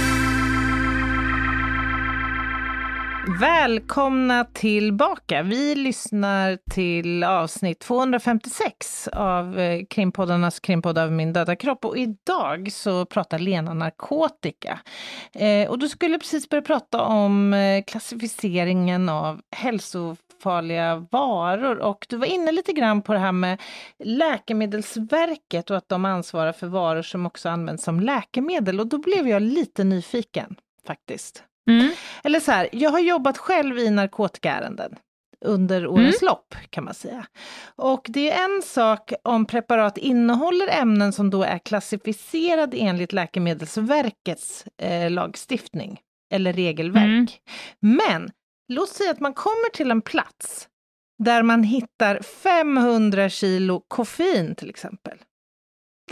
Speaker 2: Välkomna tillbaka. Vi lyssnar till avsnitt 256 av eh, krimpoddarnas krimpodd av min döda kropp och idag så pratar Lena narkotika. Eh, och du skulle precis börja prata om eh, klassificeringen av hälsofarliga varor och du var inne lite grann på det här med Läkemedelsverket och att de ansvarar för varor som också används som läkemedel och då blev jag lite nyfiken faktiskt. Eller så här, jag har jobbat själv i narkotikaärenden under årens lopp kan man säga. Och det är en sak om preparat innehåller ämnen som då är klassificerade enligt Läkemedelsverkets eh, lagstiftning eller regelverk. Men låt säga att man kommer till en plats där man hittar 500 kilo koffein till exempel.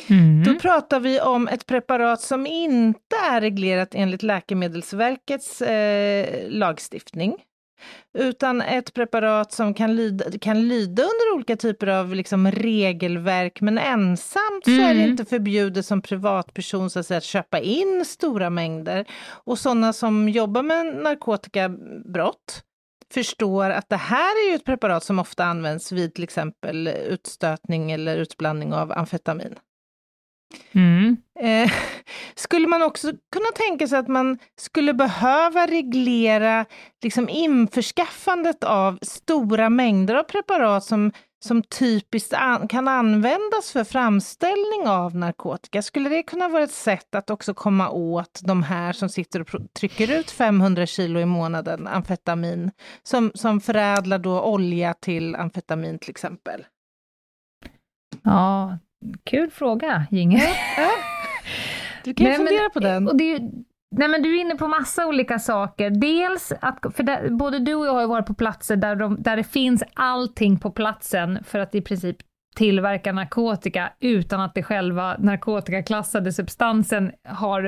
Speaker 3: Mm.
Speaker 2: Då pratar vi om ett preparat som inte är reglerat enligt Läkemedelsverkets eh, lagstiftning. Utan ett preparat som kan lyda, kan lyda under olika typer av liksom, regelverk men ensamt så är det
Speaker 3: Mm.
Speaker 2: inte förbjudet som privatperson så att, säga, att köpa in stora mängder. Och sådana som jobbar med narkotikabrott förstår att det här är ju ett preparat som ofta används vid till exempel utstötning eller utblandning av amfetamin.
Speaker 3: Mm.
Speaker 2: Eh, skulle man också kunna tänka sig att man skulle behöva reglera liksom införskaffandet av stora mängder av preparat som, som typiskt an kan användas för framställning av narkotika? Skulle det kunna vara ett sätt att också komma åt de här som sitter och trycker ut 500 kilo i månaden amfetamin, som, som förädlar då olja till amfetamin till exempel?
Speaker 3: Ja, kul fråga, Jinge.
Speaker 2: Ja, Du kan
Speaker 3: Nej,
Speaker 2: fundera
Speaker 3: men,
Speaker 2: på den.
Speaker 3: Och det, nej, men du är inne på massa olika saker. Dels att, för där, både du och jag har ju varit på platser där, de, där det finns allting på platsen för att i princip tillverka narkotika utan att det själva narkotikaklassade substansen har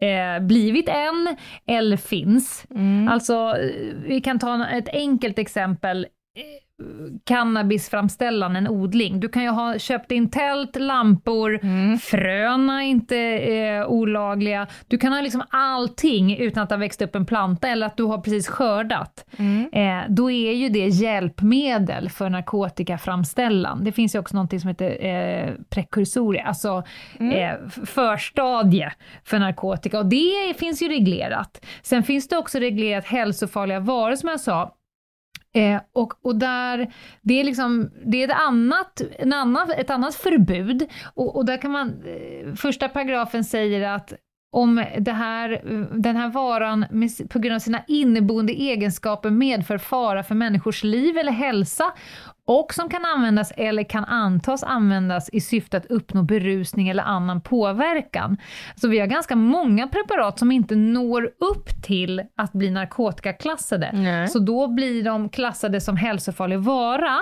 Speaker 3: eh, blivit än eller finns.
Speaker 2: Mm.
Speaker 3: Alltså, vi kan ta ett enkelt exempel cannabisframställan, en odling. Du kan ju ha köpt in tält, lampor,
Speaker 2: Mm.
Speaker 3: fröna inte eh, olagliga. Du kan ha liksom allting utan att har växt upp en planta eller att du har precis skördat.
Speaker 2: Mm.
Speaker 3: Eh, då är ju det hjälpmedel för narkotikaframställan. Det finns ju också något som heter eh, prekursorer, alltså eh, f- förstadie för narkotika och det finns ju reglerat. Sen finns det också reglerat hälsofarliga varor som jag sa, Eh, och, och där, det är liksom, det är ett annat, en annan, ett annat förbud. Och, och där kan man, eh, första paragrafen säger att om det här, eh, den här varan med, på grund av sina inneboende egenskaper medför fara för människors liv eller hälsa och som kan användas eller kan antas användas i syfte att uppnå berusning eller annan påverkan. Så vi har ganska många preparat som inte når upp till att bli narkotikaklassade.
Speaker 2: Nej.
Speaker 3: Så då blir de klassade som hälsofarlig vara.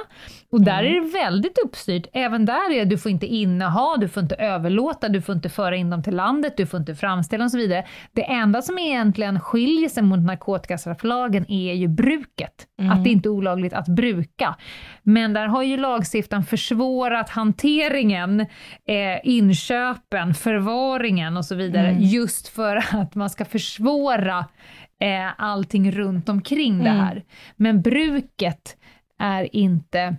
Speaker 3: Och där är det väldigt uppstyrt. Även där är det, du får inte inneha, du får inte överlåta, du får inte föra in dem till landet, du får inte framställa och så vidare. Det enda som egentligen skiljer sig mot narkotikastrafflagen är ju bruket. Att det inte är olagligt att bruka. Men där har ju lagstiftaren försvårat hanteringen, eh, inköpen, förvaringen och så vidare, just för att man ska försvåra eh, allting runt omkring det här. Men bruket är inte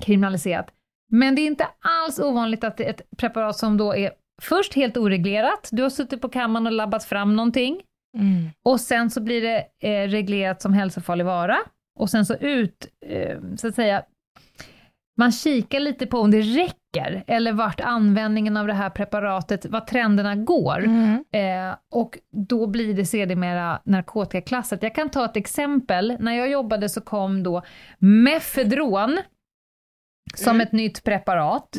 Speaker 3: kriminaliserat. Men det är inte alls ovanligt att ett preparat som då är först helt oreglerat, du har suttit på kammaren och labbat fram någonting,
Speaker 2: Mm.
Speaker 3: och sen så blir det eh, reglerat som hälsofarlig vara, och sen så ut, eh, så att säga, man kikar lite på om det räcker, eller vart användningen av det här preparatet, vad trenderna går.
Speaker 2: Mm.
Speaker 3: Eh, och då blir det sedermera narkotikaklassat. Jag kan ta ett exempel. När jag jobbade så kom då Mefedron som ett nytt preparat.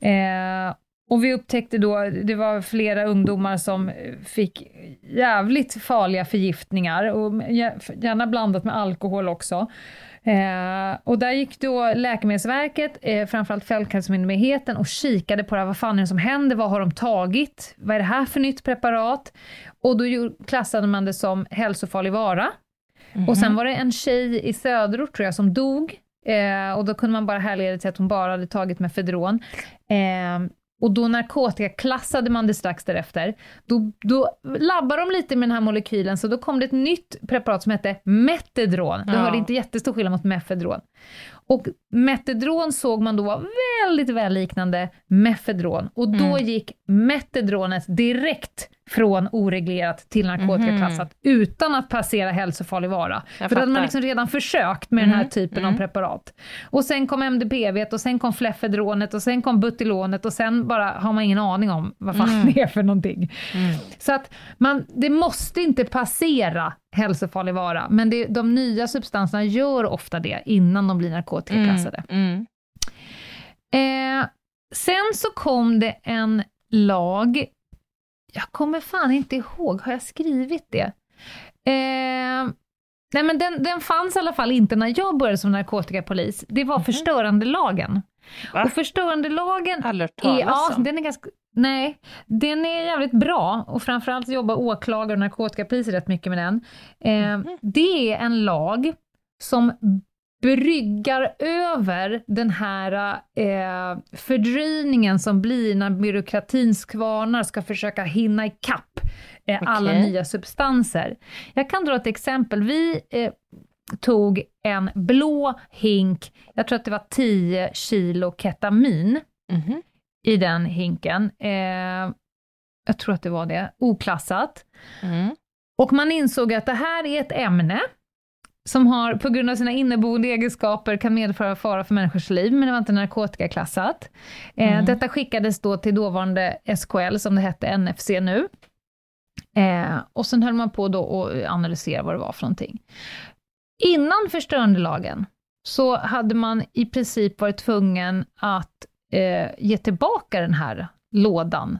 Speaker 3: Eh, och vi upptäckte då, det var flera ungdomar som fick jävligt farliga förgiftningar, och gär- gärna blandat med alkohol också. Eh, och där gick då Läkemedelsverket, eh, framförallt Folkhälsomyndigheten, och kikade på det här, vad fan är det som händer, vad har de tagit, vad är det här för nytt preparat? Och då klassade man det som hälsofarlig vara. Och sen var det en tjej i söderort tror jag som dog, eh, och då kunde man bara härleda det till att hon bara hade tagit Mefedron. Eh, och då narkotikaklassade man det strax därefter. Då, då labbade de lite med den här molekylen, så då kom det ett nytt preparat som hette Metedron. Det
Speaker 2: Ja.
Speaker 3: var inte jättestor skillnad mot Mefedron. Och Metedron såg man då var väldigt välliknande Mefedron. Och då
Speaker 2: Mm.
Speaker 3: gick Metedronet direkt från oreglerat till narkotikaklassat utan att passera hälsofarlig vara.
Speaker 2: Mhm. Jag
Speaker 3: För då hade man liksom redan försökt med den här
Speaker 2: Mm,
Speaker 3: typen av
Speaker 2: mm.
Speaker 3: preparat. Och sen kom MDPV och sen kom Flefedronet och sen kom Butilonet och sen bara har man ingen aning om vad fan
Speaker 2: Mm.
Speaker 3: det är för någonting. Så att man, det måste inte passera hälsofarlig vara, men det, de nya substanserna gör ofta det innan de blir narkotikaklassade.
Speaker 2: Mm.
Speaker 3: Eh, sen så kom det en lag, jag kommer fan inte ihåg, har jag skrivit det? Eh, nej men den, den fanns i alla fall inte när jag började som narkotikapolis, det var förstörandelagen.
Speaker 2: Va?
Speaker 3: Och förstörandelagen
Speaker 2: Aldrig
Speaker 3: är, ja, den är ganska, nej, den är jävligt bra och framförallt jobbar åklagare och narkotikapoliser rätt mycket med den. Eh,
Speaker 2: Mhm.
Speaker 3: Det är en lag som bryggar över den här eh, fördröjningen som blir när byråkratins kvarnar ska försöka hinna ikapp eh, alla
Speaker 2: Okej.
Speaker 3: nya substanser. Jag kan dra ett exempel. Vi eh, tog en blå hink, jag tror att det var 10 kilo ketamin
Speaker 2: Mhm.
Speaker 3: i den hinken. Eh, jag tror att det var det, oklassat.
Speaker 2: Mm.
Speaker 3: Och man insåg att det här är ett ämne som har, på grund av sina inneboende egenskaper kan medföra fara för människors liv, men det var inte narkotikaklassat. Eh,
Speaker 2: Mm.
Speaker 3: Detta skickades då till dåvarande SKL, som det hette, NFC nu. Eh, och sen höll man på då att analysera vad det var för någonting. Innan förstörandelagen så hade man i princip varit tvungen att eh, ge tillbaka den här lådan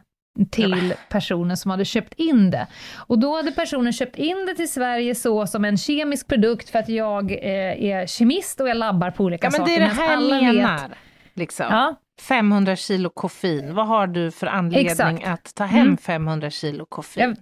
Speaker 3: till personen som hade köpt in det. Och då hade personen köpt in det till Sverige så som en kemisk produkt för att jag eh, är kemist och jag labbar på olika
Speaker 2: Ja, men
Speaker 3: saker.
Speaker 2: det är det här jag menar.
Speaker 3: Vet,
Speaker 2: Liksom.
Speaker 3: ja,
Speaker 2: 500 kilo koffein, vad har du för anledning
Speaker 3: Exakt.
Speaker 2: att ta hem
Speaker 3: Mm.
Speaker 2: 500 kilo koffein?
Speaker 3: jag,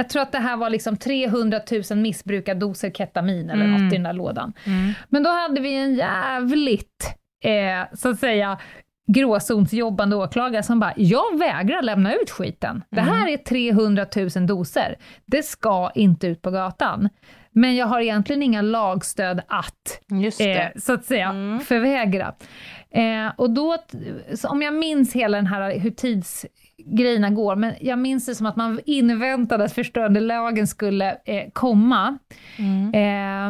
Speaker 3: jag tror att det här var liksom 300 000 missbrukardoser ketamin eller
Speaker 2: Mm.
Speaker 3: något i den där lådan.
Speaker 2: Mm.
Speaker 3: Men då hade vi en jävligt, eh, så att säga, gråzonsjobbande åklagare som bara, jag vägrar lämna ut skiten. Det
Speaker 2: Mm.
Speaker 3: här är 300 000 doser. Det ska inte ut på gatan. Men jag har egentligen inga lagstöd att, eh, så att säga,
Speaker 2: Mm.
Speaker 3: förvägra. Eh, och då, om jag minns hela den här hur tidsgrejerna går, men jag minns det som att man inväntade att förstörandelagen skulle eh, komma.
Speaker 2: Mm.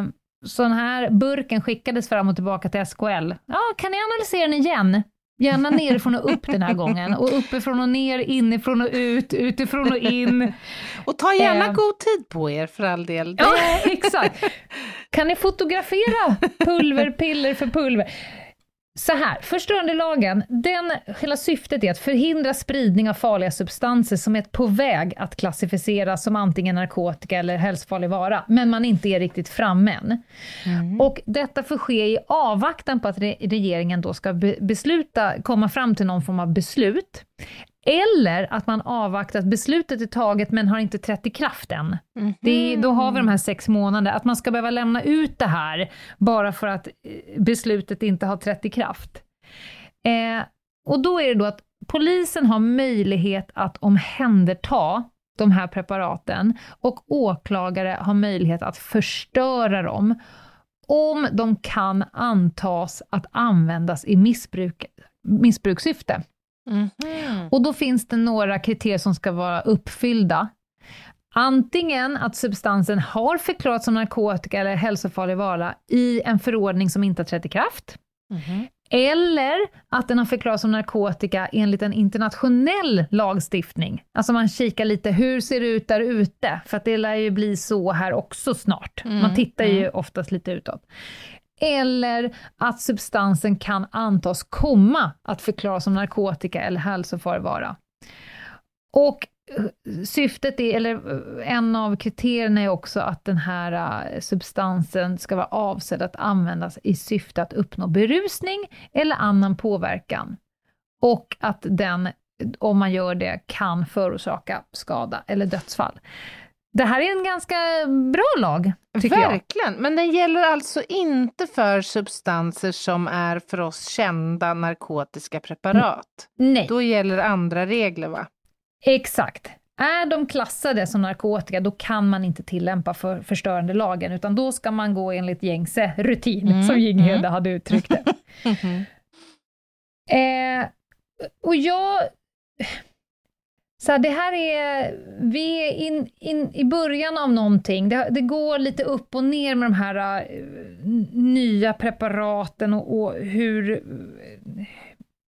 Speaker 3: Eh, så den här burken skickades fram och tillbaka till SKL. Ja, kan ni analysera den igen? Gärna nerifrån och upp den här gången. Och uppifrån och ner, inifrån och ut, utifrån och in.
Speaker 2: Och ta gärna
Speaker 3: Eh.
Speaker 2: god tid på er för all del.
Speaker 3: Ja, exakt. Kan ni fotografera pulver, piller för pulver? Så här, förstörandelagen, den, hela syftet är att förhindra spridning av farliga substanser som är på väg att klassificeras som antingen narkotika eller hälsofarlig vara, men man inte är riktigt framme än. Och detta får ske i avvaktan på att re- regeringen då ska be- besluta, komma fram till någon form av beslut. Eller att man avvaktar att beslutet är taget men har inte trätt i kraft än.
Speaker 2: Mhm.
Speaker 3: Det, är- då har vi de här sex månaderna, att man ska behöva lämna ut det här bara för att eh, beslutet inte har trätt i kraft. Eh, och då är det då att polisen har möjlighet att omhänderta de här preparaten och åklagare har möjlighet att förstöra dem om de kan antas att användas i missbruk, missbrukssyfte.
Speaker 2: Mhm.
Speaker 3: Och då finns det några kriterier som ska vara uppfyllda. Antingen att substansen har förklarats som narkotika eller hälsofarlig vara i en förordning som inte har trätt i kraft.
Speaker 2: Mhm.
Speaker 3: Eller att den har förklarats som narkotika enligt en internationell lagstiftning. Alltså man kikar lite, hur ser det ut där ute? För att det lär ju bli så här också snart.
Speaker 2: Mm,
Speaker 3: Man tittar ju oftast lite utåt. Eller att substansen kan antas komma att förklaras som narkotika eller hälsofarlig vara. Och eh, syftet är, eller eh, en av kriterierna är också att den här eh, substansen ska vara avsedd att användas i syfte att uppnå berusning eller annan påverkan. Och att den, om man gör det, kan förorsaka skada eller dödsfall. Det här är en ganska bra lag, tycker jag.
Speaker 2: Verkligen, men den gäller alltså inte för substanser som är för oss kända narkotiska preparat.
Speaker 3: Nej.
Speaker 2: Då gäller andra regler va?
Speaker 3: Exakt. Är de klassade som narkotika, då kan man inte tillämpa för förstörande lagen, utan då ska man gå enligt gängse rutin,
Speaker 2: Mm,
Speaker 3: som Jinghede
Speaker 2: mm.
Speaker 3: hade uttryckt det. eh, och jag... Så här, det här är... Vi är in, in, i början av någonting. Det, det går lite upp och ner med de här n- nya preparaten och, och hur,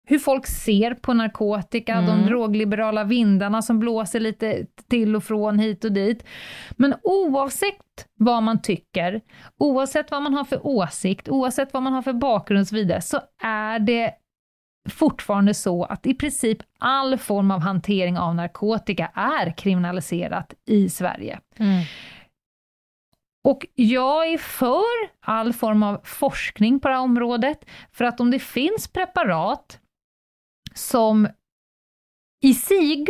Speaker 3: hur folk ser på narkotika,
Speaker 2: Mm.
Speaker 3: de drogliberala vindarna som blåser lite till och från hit och dit. Men oavsett vad man tycker, oavsett vad man har för åsikt, oavsett vad man har för bakgrund och så vidare, så är det fortfarande så att i princip all form av hantering av narkotika är kriminaliserat i Sverige.
Speaker 2: Mm.
Speaker 3: Och jag är för all form av forskning på det här området, för att om det finns preparat som i sig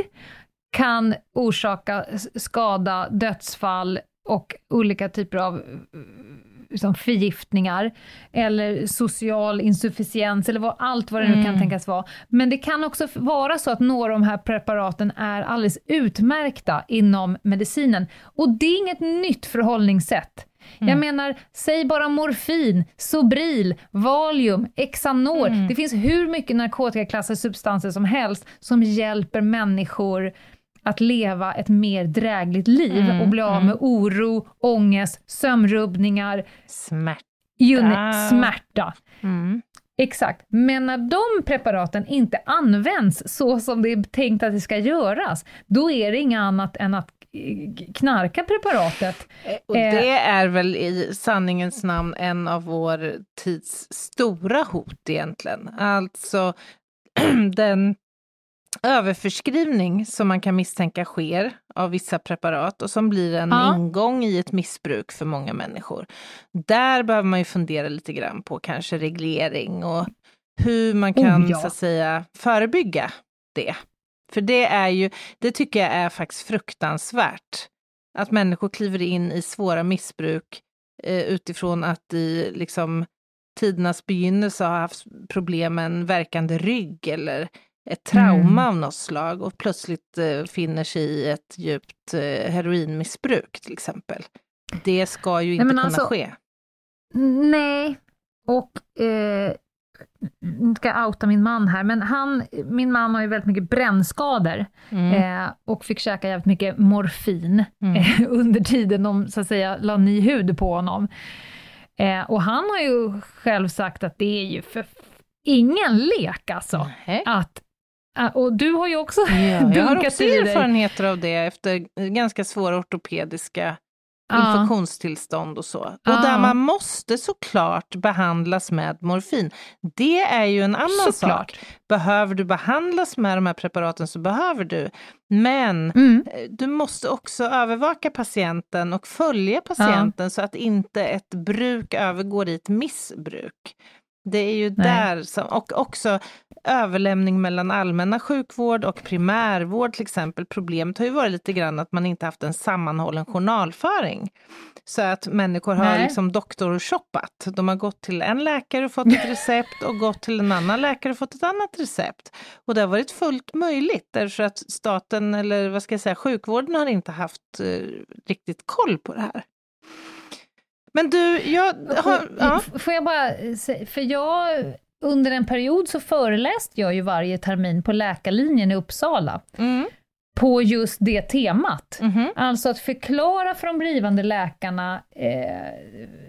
Speaker 3: kan orsaka skada, dödsfall och olika typer av liksom förgiftningar, eller social insufficiens, eller vad, allt vad det nu kan
Speaker 2: Mm.
Speaker 3: tänkas vara. Men det kan också vara så att några av de här preparaten är alldeles utmärkta inom medicinen. Och det är inget nytt förhållningssätt. Jag menar, säg bara morfin, Sobril, Valium, Xanor.
Speaker 2: Mm.
Speaker 3: Det finns hur mycket narkotikaklassade substanser som helst som hjälper människor att leva ett mer drägligt liv
Speaker 2: Mm,
Speaker 3: och bli av
Speaker 2: mm.
Speaker 3: med oro, ångest, sömnrubbningar,
Speaker 2: Smärta.
Speaker 3: na- smärta.
Speaker 2: Mm.
Speaker 3: Exakt, men när de preparaten inte används så som det är tänkt att det ska göras, då är det inget annat än att eh, knarka preparatet.
Speaker 2: Och
Speaker 3: Eh.
Speaker 2: det är väl i sanningens namn en av vår tids stora hot egentligen. Alltså den överförskrivning som man kan misstänka sker av vissa preparat och som blir en
Speaker 3: Ja.
Speaker 2: ingång i ett missbruk för många människor. Där behöver man ju fundera lite grann på kanske reglering och hur man kan
Speaker 3: Oh, ja.
Speaker 2: så att säga förebygga det. För det är ju, det tycker jag är faktiskt fruktansvärt. Att människor kliver in i svåra missbruk eh, utifrån att i liksom tidernas begynnelse har haft problem med en verkande rygg eller ett trauma
Speaker 3: Mm.
Speaker 2: av något slag och plötsligt eh, finner sig i ett djupt eh, heroinmissbruk till exempel. Det ska ju inte kunna
Speaker 3: alltså-
Speaker 2: ske.
Speaker 3: Nej, och eh, nu ska jag outa min man här, men han, min man har ju väldigt mycket brännskador
Speaker 2: Mm.
Speaker 3: eh, och fick käka jävligt mycket morfin
Speaker 2: Mm.
Speaker 3: eh, under tiden de så att säga la ny hud på honom. Eh, och han har ju själv sagt att det är ju för ingen lek alltså.
Speaker 2: Nej.
Speaker 3: Att, och du har ju också
Speaker 2: Ja, jag har
Speaker 3: dunkat
Speaker 2: också
Speaker 3: i dig.
Speaker 2: erfarenheter av det efter ganska svåra ortopediska infektionstillstånd och så. Och där man måste såklart behandlas med morfin. Det är ju en annan
Speaker 3: Såklart.
Speaker 2: sak. Behöver du behandlas med de här preparaten så behöver du. Men
Speaker 3: Mm.
Speaker 2: eh, du måste också övervaka patienten och följa patienten så att inte ett bruk övergår i ett missbruk. Det är ju
Speaker 3: Nej.
Speaker 2: där som, och också överlämning mellan allmänna sjukvård och primärvård till exempel. Problemet har ju varit lite grann att man inte haft en sammanhållen journalföring. Så att människor har
Speaker 3: Nej.
Speaker 2: liksom doktorshoppat. De har gått till en läkare och fått ett recept och gått till en annan läkare och fått ett annat recept. Och det har varit fullt möjligt därför att staten, eller vad ska jag säga, sjukvården har inte haft eh, riktigt koll på det här. Men du, jag har... Ja.
Speaker 3: Får jag bara för jag under en period så föreläste jag ju varje termin på läkarlinjen i Uppsala
Speaker 2: Mm.
Speaker 3: på just det temat.
Speaker 2: Mhm.
Speaker 3: Alltså att förklara för de blivande läkarna, eh,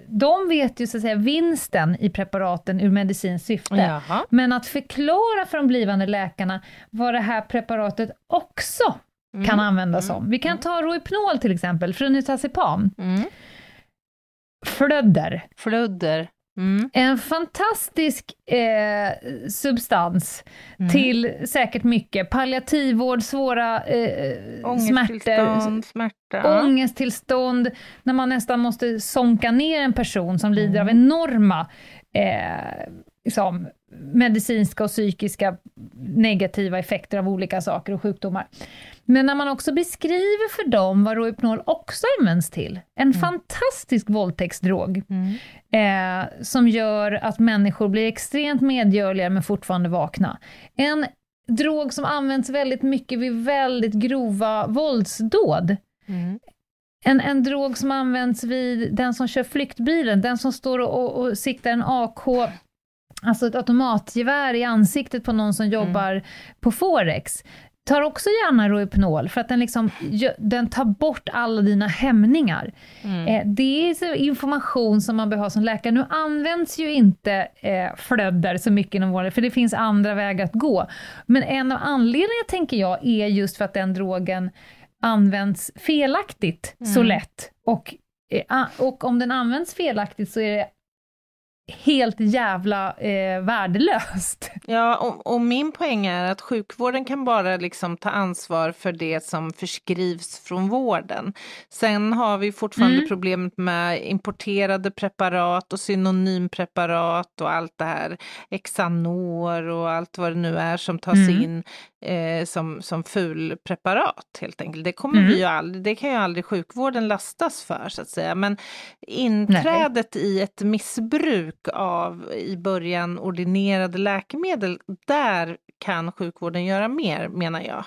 Speaker 3: de vet ju så att säga vinsten i preparaten ur medicinskt syfte.
Speaker 2: Jaha.
Speaker 3: Men att förklara för de blivande läkarna vad det här preparatet också kan användas om. Vi kan ta Rohypnol till exempel, Flunitrazepam.
Speaker 2: Mm.
Speaker 3: Flödder.
Speaker 2: Fludder. Mm.
Speaker 3: En fantastisk eh, substans
Speaker 2: Mm.
Speaker 3: till säkert mycket. Palliativvård, svåra eh,
Speaker 2: Ångesttillstånd, smärta.
Speaker 3: ångesttillstånd, när man nästan måste sonka ner en person som lider av enorma eh, liksom, medicinska och psykiska negativa effekter av olika saker och sjukdomar. Men när man också beskriver för dem vad Rohypnol också används till, en fantastisk våldtäktsdrog,
Speaker 2: Mm.
Speaker 3: eh, som gör att människor blir extremt medgörliga men fortfarande vakna. En drog som används väldigt mycket vid väldigt grova våldsdåd.
Speaker 2: Mm.
Speaker 3: En, en drog som används vid den som kör flyktbilen, den som står och, och, och siktar en AK, alltså ett automatgevär i ansiktet på någon som jobbar på Forex. Tar också gärna Rohypnol för att den, liksom, den tar bort alla dina hämningar. Eh, det är information som man behöver ha som läkare. Nu används ju inte eh, flödder så mycket inom vården, för det finns andra vägar att gå. Men en av anledningarna, tänker jag, är just för att den drogen används felaktigt så lätt. Och, eh, och om den används felaktigt så är det helt jävla eh, värdelöst.
Speaker 2: Ja, och, och min poäng är att sjukvården kan bara liksom ta ansvar för det som förskrivs från vården. Sen har vi fortfarande
Speaker 3: Mm.
Speaker 2: problemet med importerade preparat och synonympreparat och allt det här. Xanor och allt vad det nu är som tas
Speaker 3: Mm.
Speaker 2: in eh, som, som fulpreparat helt enkelt. Det kommer
Speaker 3: Mm.
Speaker 2: vi ju aldrig, det kan ju aldrig sjukvården lastas för så att säga. Men inträdet i ett missbruk av i början ordinerade läkemedel, där kan sjukvården göra mer menar jag.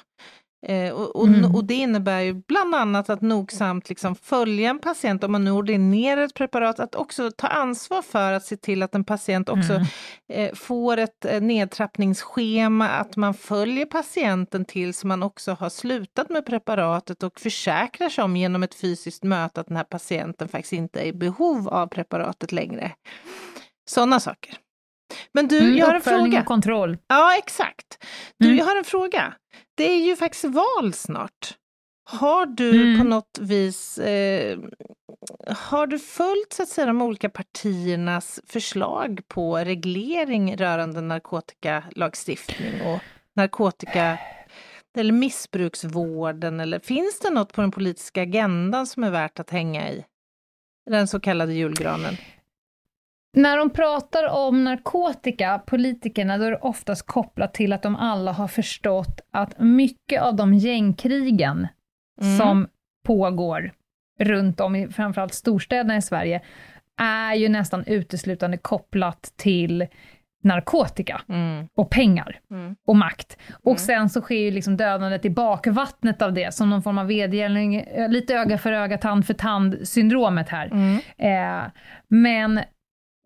Speaker 2: Eh, och, och,
Speaker 3: Mm.
Speaker 2: och det innebär ju bland annat att nogsamt liksom följa en patient om man nu ordinerar ett preparat, att också ta ansvar för att se till att en patient också
Speaker 3: Mm.
Speaker 2: eh, får ett eh, nedtrappningsschema, att man följer patienten tills man också har slutat med preparatet och försäkrar sig om genom ett fysiskt möte att den här patienten faktiskt inte är i behov av preparatet längre. Sådana saker. Men du,
Speaker 3: Mm,
Speaker 2: jag har en fråga.
Speaker 3: och kontroll.
Speaker 2: Ja, exakt. Du,
Speaker 3: Mm.
Speaker 2: jag har en fråga. Det är ju faktiskt val snart. Har du
Speaker 3: Mm.
Speaker 2: på något vis, eh, har du följt så att säga de olika partiernas förslag på reglering rörande narkotikalagstiftning och narkotika eller missbruksvården eller finns det något på den politiska agendan som är värt att hänga i? Den så kallade julgranen.
Speaker 3: När de pratar om narkotika, politikerna, då är det oftast kopplat till att de alla har förstått att mycket av de gängkrigen
Speaker 2: Mm.
Speaker 3: som pågår runt om i framförallt storstäderna i Sverige, är ju nästan uteslutande kopplat till narkotika
Speaker 2: Mm.
Speaker 3: och pengar
Speaker 2: Mm.
Speaker 3: och makt. Och
Speaker 2: Mm.
Speaker 3: sen så sker ju liksom dödandet i bakvattnet av det, som någon form av vedergällning, eh, lite öga för öga, tand för tand syndromet här.
Speaker 2: Mm.
Speaker 3: Eh, men,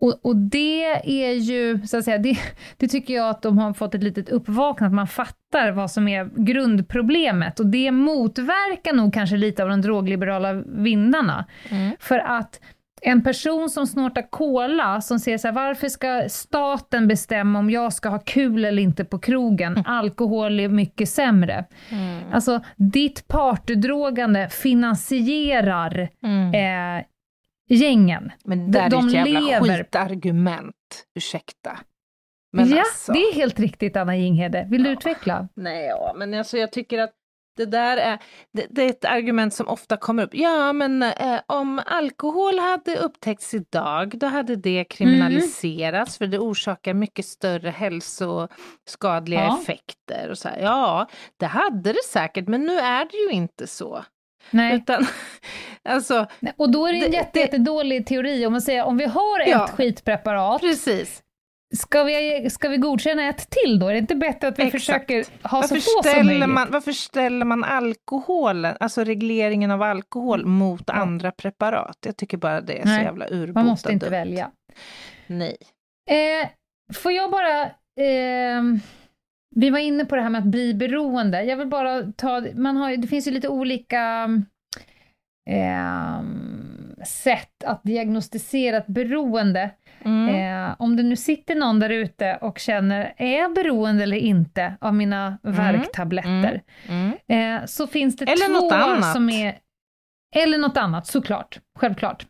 Speaker 3: och, och det är ju, så att säga, det, det tycker jag att de har fått ett litet uppvaknande, att man fattar vad som är grundproblemet. Och det motverkar nog kanske lite av de drogliberala vindarna.
Speaker 2: Mm.
Speaker 3: För att en person som snortar cola, som säger så här, varför ska staten bestämma om jag ska ha kul eller inte på krogen? Alkohol är mycket sämre.
Speaker 2: Mm.
Speaker 3: Alltså, ditt partydrogande finansierar
Speaker 2: Mm.
Speaker 3: eh, gängen.
Speaker 2: Men det där
Speaker 3: de
Speaker 2: är ett jävla
Speaker 3: lever-
Speaker 2: skitargument, ursäkta. Men
Speaker 3: ja,
Speaker 2: alltså,
Speaker 3: det är helt riktigt Anna Jinghede. Vill du
Speaker 2: Ja.
Speaker 3: utveckla?
Speaker 2: nej, ja, men alltså jag tycker att det där är, det, det är ett argument som ofta kommer upp. Ja, men eh, om alkohol hade upptäckts idag, då hade det kriminaliserats för det orsakar mycket större hälsoskadliga
Speaker 3: Ja.
Speaker 2: effekter. Och så här. Ja, det hade det säkert, men nu är det ju inte så.
Speaker 3: Nej.
Speaker 2: Utan, alltså,
Speaker 3: Nej, Och då är det en
Speaker 2: Det-
Speaker 3: jätte,
Speaker 2: det-
Speaker 3: jättedålig teori om man säger om vi har ett
Speaker 2: Ja.
Speaker 3: skitpreparat,
Speaker 2: precis.
Speaker 3: ska vi, ska vi godkänna ett till då? Är det inte bättre att vi
Speaker 2: Exakt.
Speaker 3: försöker ha
Speaker 2: Varför
Speaker 3: så få som möjligt?
Speaker 2: man, varför ställer man alkoholen, alltså regleringen av alkohol, mot andra preparat? Jag tycker bara det är så
Speaker 3: Nej,
Speaker 2: jävla urbota
Speaker 3: Man måste inte
Speaker 2: dumt.
Speaker 3: välja.
Speaker 2: Nej.
Speaker 3: Eh, får jag bara... ehm, vi var inne på det här med att bli beroende. Jag vill bara ta... Man har, det finns ju lite olika ehm, sätt att diagnostisera ett beroende.
Speaker 2: Mm.
Speaker 3: Eh, om det nu sitter någon där ute och känner, är jag beroende eller inte av mina värktabletter?
Speaker 2: Mm.
Speaker 3: Eh, så finns det
Speaker 2: Eller
Speaker 3: två
Speaker 2: något annat.
Speaker 3: som är... Eller något annat, såklart. Självklart.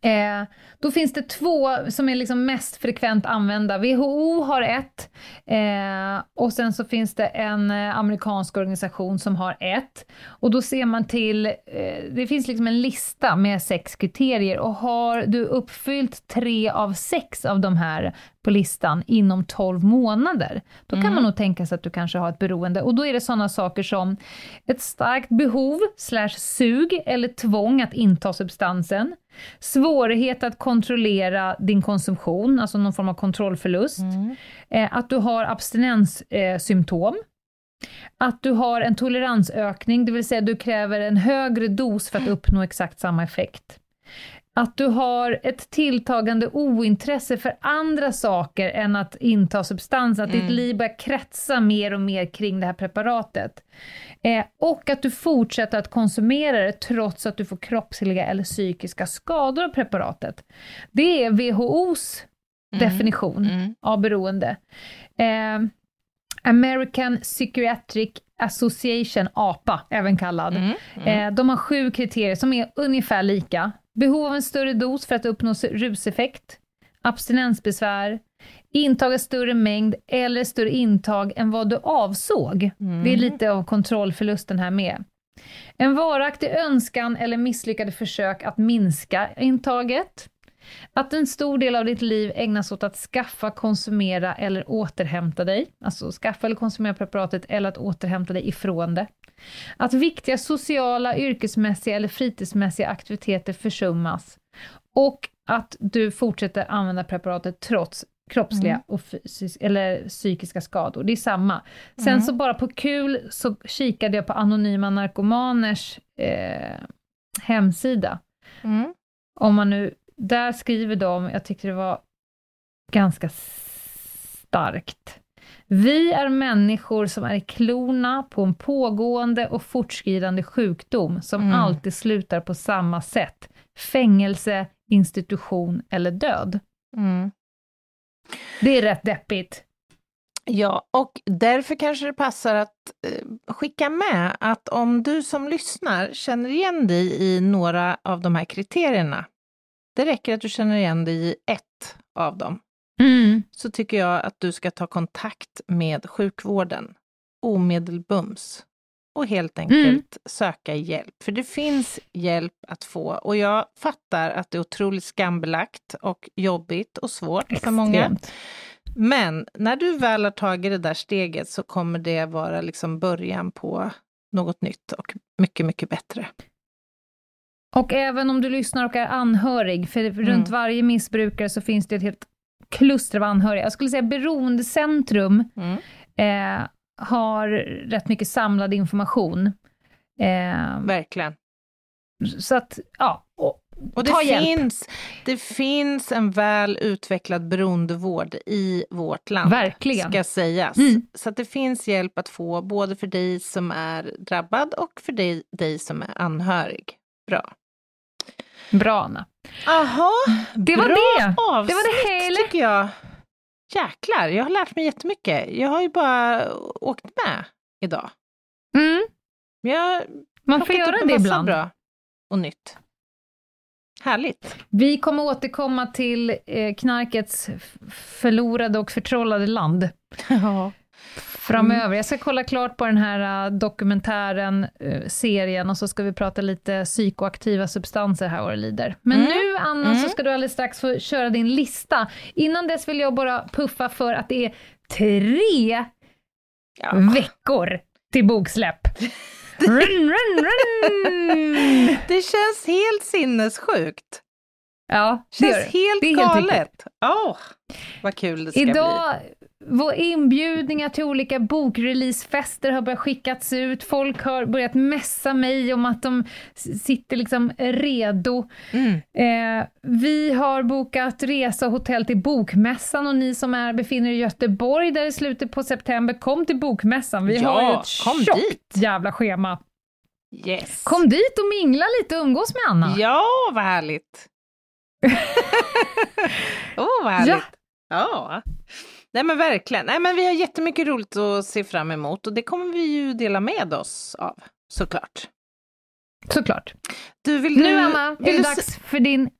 Speaker 3: Eh, då finns det två som är liksom mest frekvent använda. WHO har ett eh, och sen så finns det en eh, amerikansk organisation som har ett. Och då ser man till, eh, det finns liksom en lista med sex kriterier och har du uppfyllt tre av sex av de här på listan inom 12 månader, då kan
Speaker 2: Mm.
Speaker 3: man nog tänka sig att du kanske har ett beroende. Och då är det sådana saker som ett starkt behov, slash sug eller tvång att inta substansen, svårighet att kontrollera din konsumtion, alltså någon form av kontrollförlust,
Speaker 2: Mm.
Speaker 3: eh, att du har abstinenssymptom, eh, att du har en toleransökning, det vill säga du kräver en högre dos för att uppnå exakt samma effekt. Att du har ett tilltagande ointresse för andra saker än att inta substans, att ditt
Speaker 2: Mm.
Speaker 3: liv börjar kretsa mer och mer kring det här preparatet. Eh, och att du fortsätter att konsumera det trots att du får kroppsliga eller psykiska skador av preparatet. Det är WHOs definition
Speaker 2: Mm.
Speaker 3: av beroende. Eh, American Psychiatric Association, APA, även kallad.
Speaker 2: Mm.
Speaker 3: Eh, de har sju kriterier som är ungefär lika. Behov av en större dos för att uppnå ruseffekt, abstinensbesvär, intag av större mängd eller större intag än vad du avsåg.
Speaker 2: Mm.
Speaker 3: Det är lite av kontrollförlusten här med. En varaktig önskan eller misslyckade försök att minska intaget. Att en stor del av ditt liv ägnas åt att skaffa, konsumera eller återhämta dig. Alltså skaffa eller konsumera preparatet eller att återhämta dig ifrån det. Att viktiga sociala, yrkesmässiga eller fritidsmässiga aktiviteter försummas. Och att du fortsätter använda preparatet trots kroppsliga
Speaker 2: Mm.
Speaker 3: och fysisk, eller psykiska skador. Det är samma. Sen
Speaker 2: Mm.
Speaker 3: så bara på kul så kikade jag på Anonyma Narkomaners eh, hemsida.
Speaker 2: Mm.
Speaker 3: Om man nu, där skriver de, jag tyckte det var ganska starkt. Vi är människor som är i klorna på en pågående och fortskridande sjukdom som
Speaker 2: Mm.
Speaker 3: alltid slutar på samma sätt. Fängelse, institution eller död.
Speaker 2: Mm.
Speaker 3: Det är rätt deppigt.
Speaker 2: Ja, och därför kanske det passar att eh, skicka med att om du som lyssnar känner igen dig i några av de här kriterierna, det räcker att du känner igen dig i ett av dem, så tycker jag att du ska ta kontakt med sjukvården omedelbums och helt enkelt
Speaker 3: Mm.
Speaker 2: söka hjälp. För det finns hjälp att få och jag fattar att det är otroligt skambelagt och jobbigt och svårt för många.
Speaker 3: Extremt.
Speaker 2: Men när du väl har tagit det där steget så kommer det vara liksom början på något nytt och mycket, mycket bättre.
Speaker 3: Och även om du lyssnar och är anhörig, för
Speaker 2: Mm.
Speaker 3: runt varje missbrukare så finns det ett helt kluster av anhöriga. Jag skulle säga Beroendecentrum
Speaker 2: Mm.
Speaker 3: eh, har rätt mycket samlad information. Eh,
Speaker 2: Verkligen.
Speaker 3: så att, ja. Och,
Speaker 2: Och det finns, det finns en väl utvecklad beroendevård i vårt land.
Speaker 3: Verkligen.
Speaker 2: Ska sägas.
Speaker 3: Mm.
Speaker 2: Så att det finns hjälp att få både för dig som är drabbad och för dig, dig som är anhörig. Bra.
Speaker 3: Bra, Anna.
Speaker 2: Aha,
Speaker 3: Det var
Speaker 2: bra
Speaker 3: det!
Speaker 2: avsnitt
Speaker 3: Det var det hela.
Speaker 2: tycker jag. Jäklar, jag har lärt mig jättemycket. Jag har ju bara åkt med idag.
Speaker 3: Mm,
Speaker 2: jag
Speaker 3: man får
Speaker 2: plockat
Speaker 3: göra det ibland.
Speaker 2: bra och nytt. Härligt.
Speaker 3: Vi kommer återkomma till eh, knarkets förlorade och förtrollade land
Speaker 2: Ja.
Speaker 3: Framöver. Jag ska kolla klart på den här eh, dokumentären, eh, serien, och så ska vi prata lite psykoaktiva substanser här vad det lider. Men
Speaker 2: Mm.
Speaker 3: nu, Anna,
Speaker 2: Mm.
Speaker 3: så ska du alldeles strax få köra din lista. Innan dess vill jag bara puffa för att det är tre
Speaker 2: Ja.
Speaker 3: veckor till boksläpp. Run, run, run!
Speaker 2: Det känns helt sinnessjukt.
Speaker 3: Ja, det
Speaker 2: Känns helt
Speaker 3: Det är helt
Speaker 2: galet. Åh, vad kul det ska bli.
Speaker 3: Vår inbjudningar till olika bokreleasefester har börjat skickats ut. Folk har börjat messa mig om att de sitter liksom redo.
Speaker 2: Mm.
Speaker 3: Eh, vi har bokat resa och hotell till Bokmässan och ni som är, befinner er i Göteborg där i slutet på september, kom till Bokmässan. Vi
Speaker 2: Ja,
Speaker 3: har ju ett tjockt jävla schema.
Speaker 2: Yes.
Speaker 3: Kom dit och mingla lite och umgås med Anna.
Speaker 2: Ja, vad härligt. Åh, oh, vad härligt. Ja. Nej men verkligen. Nej men vi har jättemycket roligt att se fram emot och det kommer vi ju dela med oss av, såklart.
Speaker 3: Såklart.
Speaker 2: Du, vill
Speaker 3: Nu
Speaker 2: du,
Speaker 3: Anna, är
Speaker 2: vill
Speaker 3: det
Speaker 2: du,
Speaker 3: dags för din...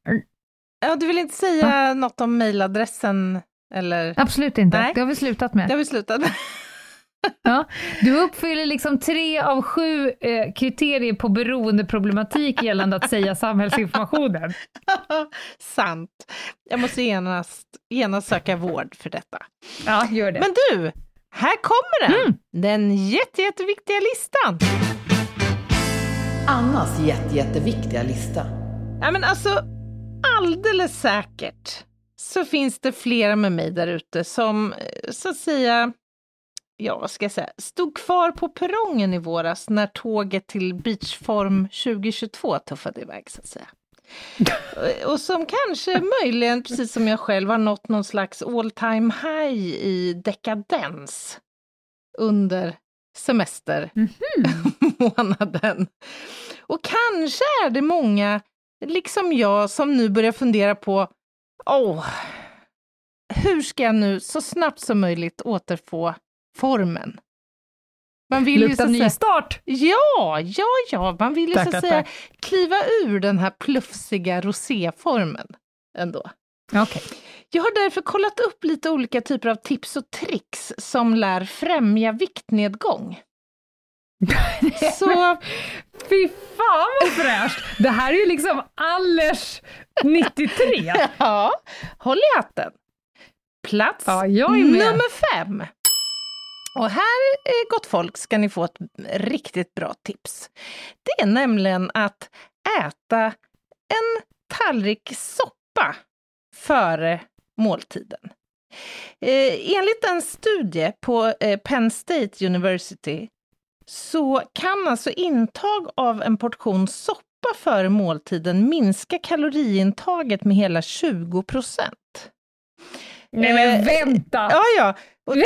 Speaker 2: Ja, du vill inte säga något om mejladressen eller?
Speaker 3: Absolut inte,
Speaker 2: Nej.
Speaker 3: det har vi slutat med.
Speaker 2: Det har vi slutat med.
Speaker 3: Ja, du uppfyller liksom tre av sju eh, kriterier på beroendeproblematik gällande att säga samhällsinformationen.
Speaker 2: Sant. Jag måste genast, genast söka vård för detta.
Speaker 3: Ja, gör det.
Speaker 2: Men du, här kommer den!
Speaker 3: Mm.
Speaker 2: Den jätte, jätteviktiga listan.
Speaker 4: Annas jätte, jätteviktiga lista.
Speaker 2: Ja, men alltså, alldeles säkert så finns det flera med mig där ute som, eh, så att säga, ja vad ska jag säga, stod kvar på perrongen i våras när tåget till Beachform 2022 tuffade iväg så att säga. Och- som kanske möjligen, precis som jag själv, har nått någon slags all time high i dekadens under semestermånaden. Och kanske är det många, liksom jag, som nu börjar fundera på åh, hur ska jag nu så snabbt som möjligt återfå formen? Man vill ju så säga,
Speaker 3: nystart!
Speaker 2: Ja, ja, ja, man vill ju så
Speaker 3: Tackar,
Speaker 2: att säga
Speaker 3: tack.
Speaker 2: kliva ur den här plufsiga roséformen ändå.
Speaker 3: Okej.
Speaker 2: Jag har därför kollat upp lite olika typer av tips och tricks som lär främja viktnedgång. Så
Speaker 3: Fy fan vad fräscht! Det här är ju liksom Allers 93.
Speaker 2: ja, håll i hatten. Plats
Speaker 3: Ja, jag är med.
Speaker 2: nummer fem. Och här, eh, gott folk, ska ni få ett riktigt bra tips. Det är nämligen att äta en tallrik soppa före måltiden. Eh, enligt en studie på eh, Penn State University så kan alltså intag av en portion soppa före måltiden minska kaloriintaget med hela 20 procent.
Speaker 3: Nej men vänta!
Speaker 2: Ja, ja.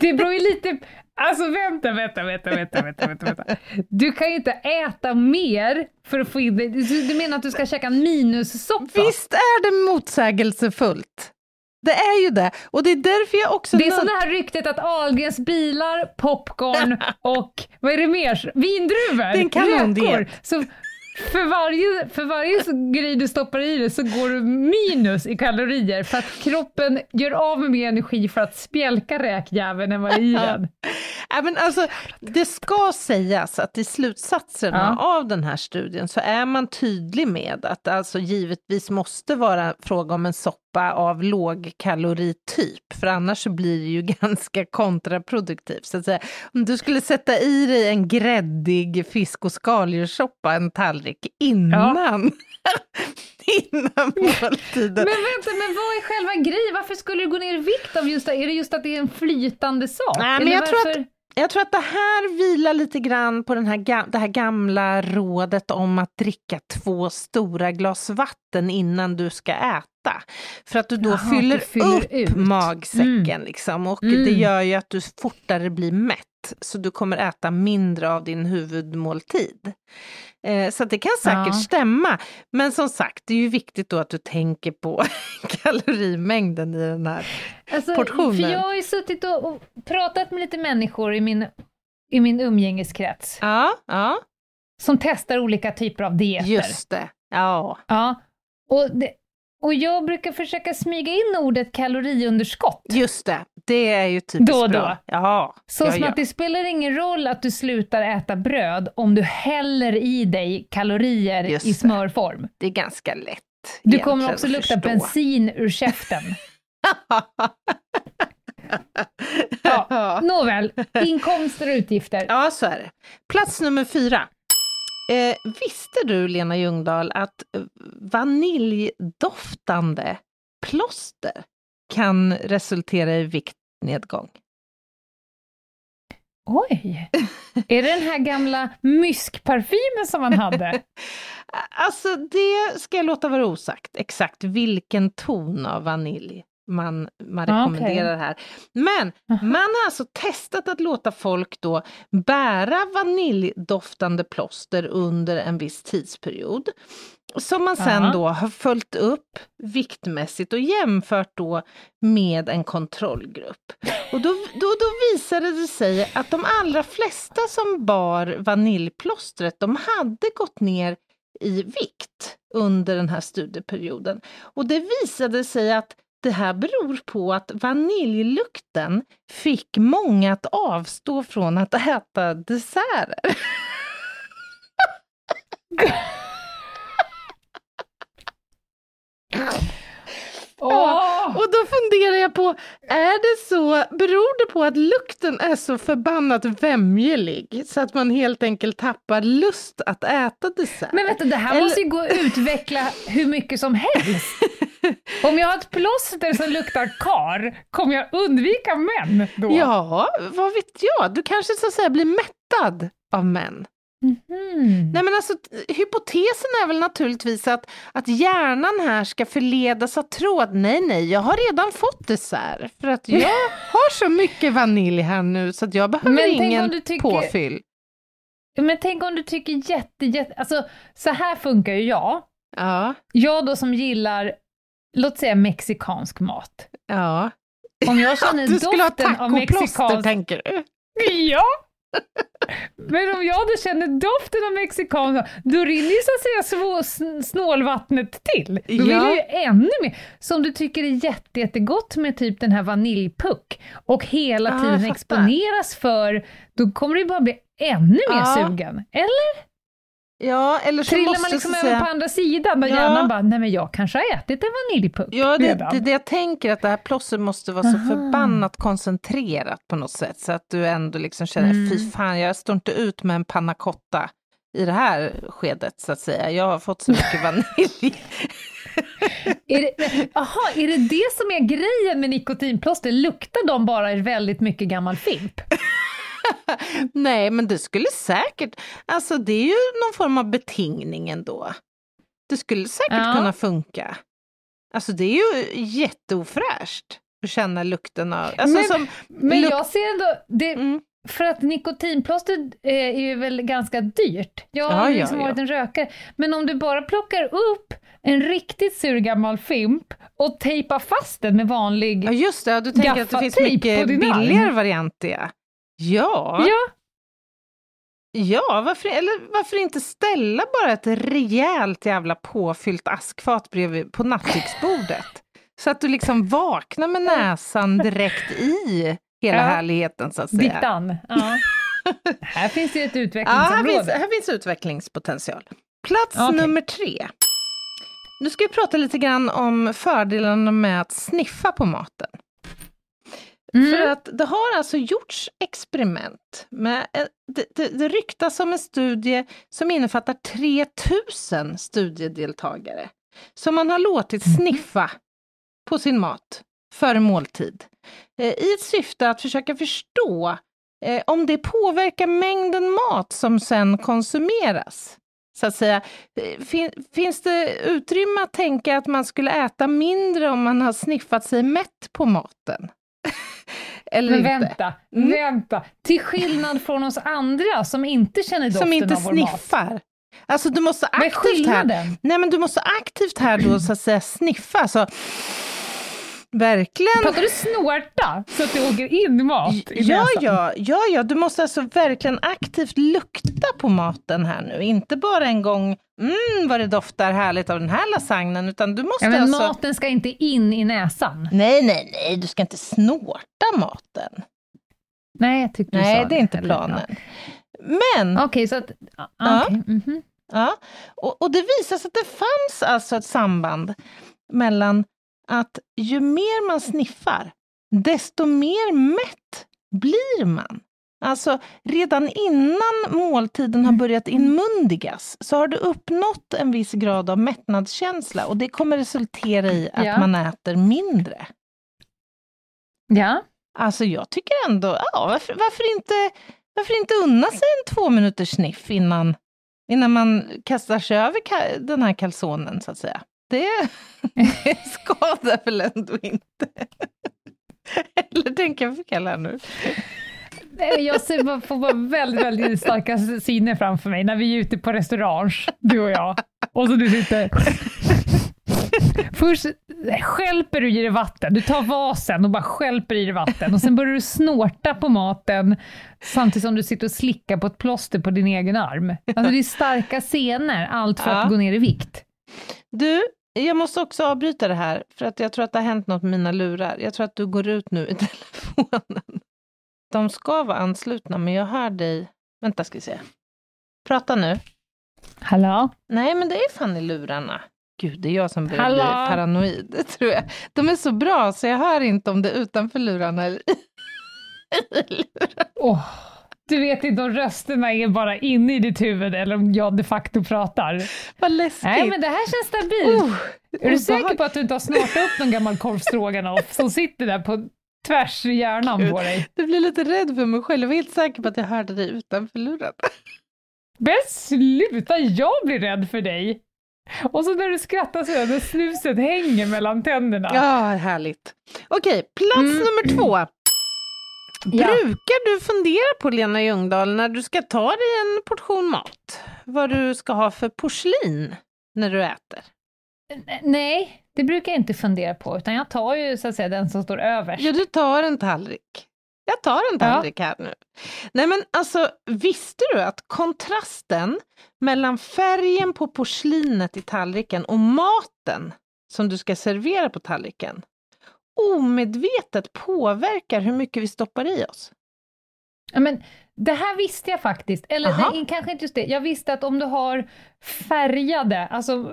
Speaker 3: Det beror ju lite... Alltså vänta, vänta, vänta, vänta, vänta, vänta, vänta. Du kan ju inte äta mer för att få in det. Du, menar att du ska käka en minussoppa?
Speaker 2: visst är det motsägelsefullt? Det är ju det. Och det är därför jag också...
Speaker 3: Det är som det här ryktet att Ahlgrens bilar, popcorn och vad är det mer? Vindruvor?
Speaker 2: Det är en kanondiet.
Speaker 3: räkor. Så för varje, för varje grej du stoppar i dig så går du minus i kalorier för att kroppen gör av med mer energi för att spjälka räkjäveln än vad i den.
Speaker 2: Ja, men alltså, det ska sägas att i slutsatserna av den här studien så är man tydlig med att det alltså givetvis måste vara fråga om en soppa av lågkalorityp, för annars så blir det ju ganska kontraproduktivt. Så att säga. Om du skulle sätta i dig en gräddig fisk och skaldjurssoppa, en tallrik, innan, innan måltiden.
Speaker 3: Men vänta, men vad är själva grejen? Varför skulle du gå ner i vikt av just det? Är det just att det är en flytande sak?
Speaker 2: Nej, men
Speaker 3: Eller
Speaker 2: jag tror att-
Speaker 3: varför-
Speaker 2: Jag tror att det här vilar lite grann på den här, det här gamla rådet om att dricka två stora glas vatten innan du ska äta. För att du då
Speaker 3: Jaha,
Speaker 2: fyller,
Speaker 3: du fyller
Speaker 2: upp
Speaker 3: ut.
Speaker 2: magsäcken
Speaker 3: Mm.
Speaker 2: liksom. Och
Speaker 3: Mm.
Speaker 2: det gör ju att du fortare blir mätt. Så du kommer äta mindre av din huvudmåltid. Eh, så det kan säkert
Speaker 3: Ja.
Speaker 2: stämma. Men som sagt, det är ju viktigt då att du tänker på kalorimängden i den här.
Speaker 3: Alltså,
Speaker 2: portionen.
Speaker 3: För jag har ju suttit och, och pratat med lite människor i min, i min umgängeskrets
Speaker 2: Ja, ja,
Speaker 3: som testar olika typer av dieter.
Speaker 2: just det. Ja.
Speaker 3: Ja. Och, det, och jag brukar försöka smyga in ordet kaloriunderskott.
Speaker 2: Just det, det är ju typiskt
Speaker 3: Då och då.
Speaker 2: bra. Ja,
Speaker 3: Så
Speaker 2: ja,
Speaker 3: som
Speaker 2: ja.
Speaker 3: att det spelar ingen roll att du slutar äta bröd om du häller i dig kalorier
Speaker 2: Just
Speaker 3: i
Speaker 2: det.
Speaker 3: smörform.
Speaker 2: det är ganska lätt.
Speaker 3: Du kommer också lukta
Speaker 2: förstå.
Speaker 3: bensin ur käften.
Speaker 2: ja.
Speaker 3: Nåväl, inkomster och utgifter.
Speaker 2: ja, så är det. Plats nummer fyra. Eh, visste du, Lena Ljungdahl, att vaniljdoftande plåster kan resultera i viktnedgång?
Speaker 3: Oj! Är det den här gamla myskparfymen som man hade?
Speaker 2: Alltså, det ska jag låta vara osagt, exakt vilken ton av vanilj man, man rekommenderar här. Men man har alltså testat att låta folk då bära vaniljdoftande plåster under en viss tidsperiod. Som man sen då har följt upp viktmässigt och jämfört då med en kontrollgrupp. Och då, då, då visade det sig att de allra flesta som bar vaniljplåstret, de hade gått ner i vikt under den här studieperioden. Och det visade sig att det här beror på att vaniljlukten fick många att avstå från att äta desserter.
Speaker 3: Åh!
Speaker 2: Och då funderar jag på, är det så, beror det på att lukten är så förbannat vämjelig så att man helt enkelt tappar lust att äta dessert?
Speaker 3: Men vänta, det här
Speaker 2: Eller-
Speaker 3: måste ju gå att utveckla hur mycket som helst. Om jag har ett plåster som luktar kar, kommer jag undvika män då?
Speaker 2: Ja, vad vet jag? Du kanske så att säga blir mättad av män.
Speaker 3: Mhm.
Speaker 2: Nej men alltså, hypotesen är väl naturligtvis att, att hjärnan här ska förledas att tro att nej, nej, jag har redan fått dessert för att jag har så mycket vanilj här nu så att jag behöver
Speaker 3: Men
Speaker 2: ingen
Speaker 3: tycker-
Speaker 2: påfyll.
Speaker 3: Men tänk om du tycker jätte, jätte... Alltså, så här funkar ju jag.
Speaker 2: Ja,
Speaker 3: Jag då som gillar, låt säga mexikansk mat.
Speaker 2: ja.
Speaker 3: Om jag känner
Speaker 2: Du skulle ha
Speaker 3: doften av mexikansk...
Speaker 2: tänker du?
Speaker 3: Ja! Men om jag då känner doften av mexikansk då rinner ju så att säga svå- sn- snålvattnet till. Då vill
Speaker 2: Ja.
Speaker 3: jag ju ännu mer. Så om du tycker det är jätte, jättegott med typ den här vaniljpuck och hela
Speaker 2: Ah,
Speaker 3: tiden exponeras för, då kommer du ju bara bli ännu mer
Speaker 2: Ja.
Speaker 3: sugen. Eller?
Speaker 2: Ja, eller så
Speaker 3: Trillar man liksom
Speaker 2: så
Speaker 3: över
Speaker 2: säga...
Speaker 3: på andra sidan där
Speaker 2: Ja.
Speaker 3: hjärnan bara, nej men jag kanske har ätit en vaniljpuck
Speaker 2: Ja, det,
Speaker 3: redan.
Speaker 2: det, det jag tänker att det här plåstret måste vara så
Speaker 3: Aha.
Speaker 2: förbannat koncentrerat på något sätt så att du ändå liksom känner,
Speaker 3: Mm.
Speaker 2: fy fan, jag står inte ut med en panna cotta i det här skedet så att säga. Jag har fått så mycket vanilj.
Speaker 3: är, det, aha, är det det som är grejen med nikotinplåster? Luktar de bara väldigt mycket gammal fimp?
Speaker 2: Nej, men det skulle säkert, alltså det är ju någon form av betingning ändå. Det skulle säkert
Speaker 3: Ja.
Speaker 2: kunna funka. Alltså det är ju jätteofräscht att känna lukten av, alltså
Speaker 3: Men-
Speaker 2: som,
Speaker 3: Men
Speaker 2: luk-
Speaker 3: jag ser ändå, det,
Speaker 2: Mm.
Speaker 3: för att nikotinplåster eh, är ju väl ganska dyrt. Jag har
Speaker 2: Ja, ja,
Speaker 3: liksom
Speaker 2: ja.
Speaker 3: varit en rökare. Men om du bara plockar upp en riktigt sur gammal fimp och tejpar fast den med vanlig...
Speaker 2: ja just det, ja, du tänker att det finns mycket billigare varianter ja. Ja,
Speaker 3: Ja,
Speaker 2: varför, eller varför inte ställa bara ett rejält jävla påfyllt askfat bredvid på nattduksbordet? Så att du liksom vaknar med näsan direkt i hela
Speaker 3: Ja.
Speaker 2: härligheten så att säga.
Speaker 3: dittan. Ja. här finns det ett
Speaker 2: Ja, här
Speaker 3: utvecklingsområde.
Speaker 2: finns, här finns utvecklingspotential. Plats
Speaker 3: Okej.
Speaker 2: nummer tre. Nu ska vi prata lite grann om fördelarna med att sniffa på maten.
Speaker 3: Mm.
Speaker 2: För att det har alltså gjorts experiment. Med, en- det, det, det ryktas om en studie som innefattar 3000 studiedeltagare. Som man har låtit
Speaker 3: Mhm.
Speaker 2: sniffa på sin mat före måltid. Eh, I ett syfte att försöka förstå eh, om det påverkar mängden mat som sen konsumeras. Så att säga, Eh, fin, finns det utrymme att tänka att man skulle äta mindre om man har sniffat sig mätt på maten? Eller
Speaker 3: Men
Speaker 2: inte?
Speaker 3: vänta,
Speaker 2: Mm.
Speaker 3: vänta. Till skillnad från oss andra som inte känner doften
Speaker 2: Som inte
Speaker 3: av vår mat.
Speaker 2: sniffar. Alltså du måste aktivt här, nej men du måste aktivt här då så att säga sniffa. Alltså, verkligen.
Speaker 3: Pratar du snorta så att det åker in mat i
Speaker 2: Ja,
Speaker 3: näsan?
Speaker 2: ja, ja, ja, du måste alltså verkligen aktivt lukta på maten här nu. Inte bara en gång, mm vad det doftar härligt av den här lasagnen, utan du måste
Speaker 3: Ja, men
Speaker 2: alltså...
Speaker 3: maten ska inte in i näsan.
Speaker 2: Nej, nej, nej, du ska inte snorta maten.
Speaker 3: Nej, jag tyckte du
Speaker 2: nej,
Speaker 3: sa
Speaker 2: det är inte planen. Men,
Speaker 3: ja. Okej, så att... ja,
Speaker 2: Ja.
Speaker 3: okej, mhm.
Speaker 2: ja, och, och det visar sig att det fanns alltså ett samband mellan att ju mer man sniffar, desto mer mätt blir man. Alltså redan innan måltiden har börjat inmundigas så har du uppnått en viss grad av mättnadskänsla och det kommer resultera i att
Speaker 3: Ja.
Speaker 2: man äter mindre.
Speaker 3: Ja,
Speaker 2: Alltså jag tycker ändå, ja, varför, varför, inte, varför inte unna sig en två minuters sniff innan, innan man kastar sig över den här kalsonen så att säga. Det, det skadar väl ändå inte? Eller tänker jag fel här nu?
Speaker 3: Jag ser får bara väldigt, väldigt starka syner framför mig när vi är ute på restaurang, du och jag. Och så du sitter... Först skälper du i dig vatten, du tar vasen och bara skälper i dig vatten och sen börjar du snorta på maten samtidigt som du sitter och slickar på ett plåster på din egen arm. Alltså det är starka scener, allt för
Speaker 2: Ja.
Speaker 3: att gå ner i vikt.
Speaker 2: Du, jag måste också avbryta det här för att jag tror att det har hänt något med mina lurar. Jag tror att du går ut nu i telefonen. De ska vara anslutna men jag hör dig. Vänta ska vi se. Prata nu.
Speaker 3: Hallå?
Speaker 2: Nej, men det är fan i lurarna. Gud, det är jag som börjar
Speaker 3: Hallå?
Speaker 2: bli paranoid, tror jag. De är så bra så jag hör inte om det är utanför lurarna eller i lurarna.
Speaker 3: Åh, du vet inte om rösterna är bara inne i ditt huvud eller om jag de facto pratar.
Speaker 2: Vad läskigt.
Speaker 3: Nej, men det här känns stabilt.
Speaker 2: Oh,
Speaker 3: är du säker på att du inte har snortat upp någon gammal korv som sitter där på tvärs i hjärnan
Speaker 2: Gud.
Speaker 3: på dig?
Speaker 2: Du blir lite rädd för mig själv. Jag var helt säker på att jag hörde dig utanför lurarna.
Speaker 3: Men sluta, jag blir rädd för dig! Och så när du skrattar så är det snuset hänger mellan tänderna.
Speaker 2: Ja, härligt. Okej, plats
Speaker 3: Mm.
Speaker 2: nummer två.
Speaker 3: Ja.
Speaker 2: Brukar du fundera på, Lena Ljungdahl, när du ska ta dig en portion mat, vad du ska ha för porslin när du äter?
Speaker 3: Nej, det brukar jag inte fundera på, utan jag tar ju så att säga den som står överst.
Speaker 2: Ja, du tar en tallrik. Jag tar en tallrik här nu. Nej men alltså, visste du att kontrasten mellan färgen på porslinet i tallriken och maten som du ska servera på tallriken omedvetet påverkar hur mycket vi stoppar i oss?
Speaker 3: Ja, men det här visste jag faktiskt. Eller
Speaker 2: Aha.
Speaker 3: nej, kanske inte just det. Jag visste att om du har färgade, alltså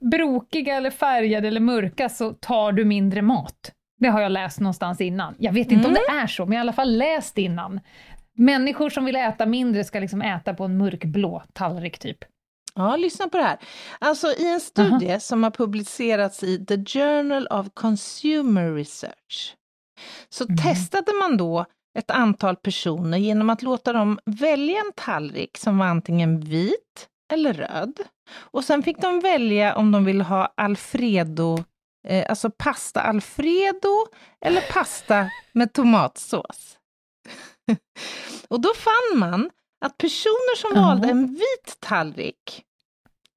Speaker 3: brokiga eller färgade eller mörka, så tar du mindre mat. Det har jag läst någonstans innan. Jag vet inte om
Speaker 2: Mm.
Speaker 3: det är så, men jag har i alla fall läst innan. Människor som vill äta mindre ska liksom äta på en mörkblå tallrik typ.
Speaker 2: Ja, lyssna på det här. Alltså i en studie som har publicerats i The Journal of Consumer Research så
Speaker 3: Mhm.
Speaker 2: testade man då ett antal personer genom att låta dem välja en tallrik som var antingen vit eller röd. Och sen fick de välja om de ville ha Alfredo, eh, alltså pasta Alfredo eller pasta med tomatsås. Och då fann man att personer som
Speaker 3: Ja.
Speaker 2: valde en vit tallrik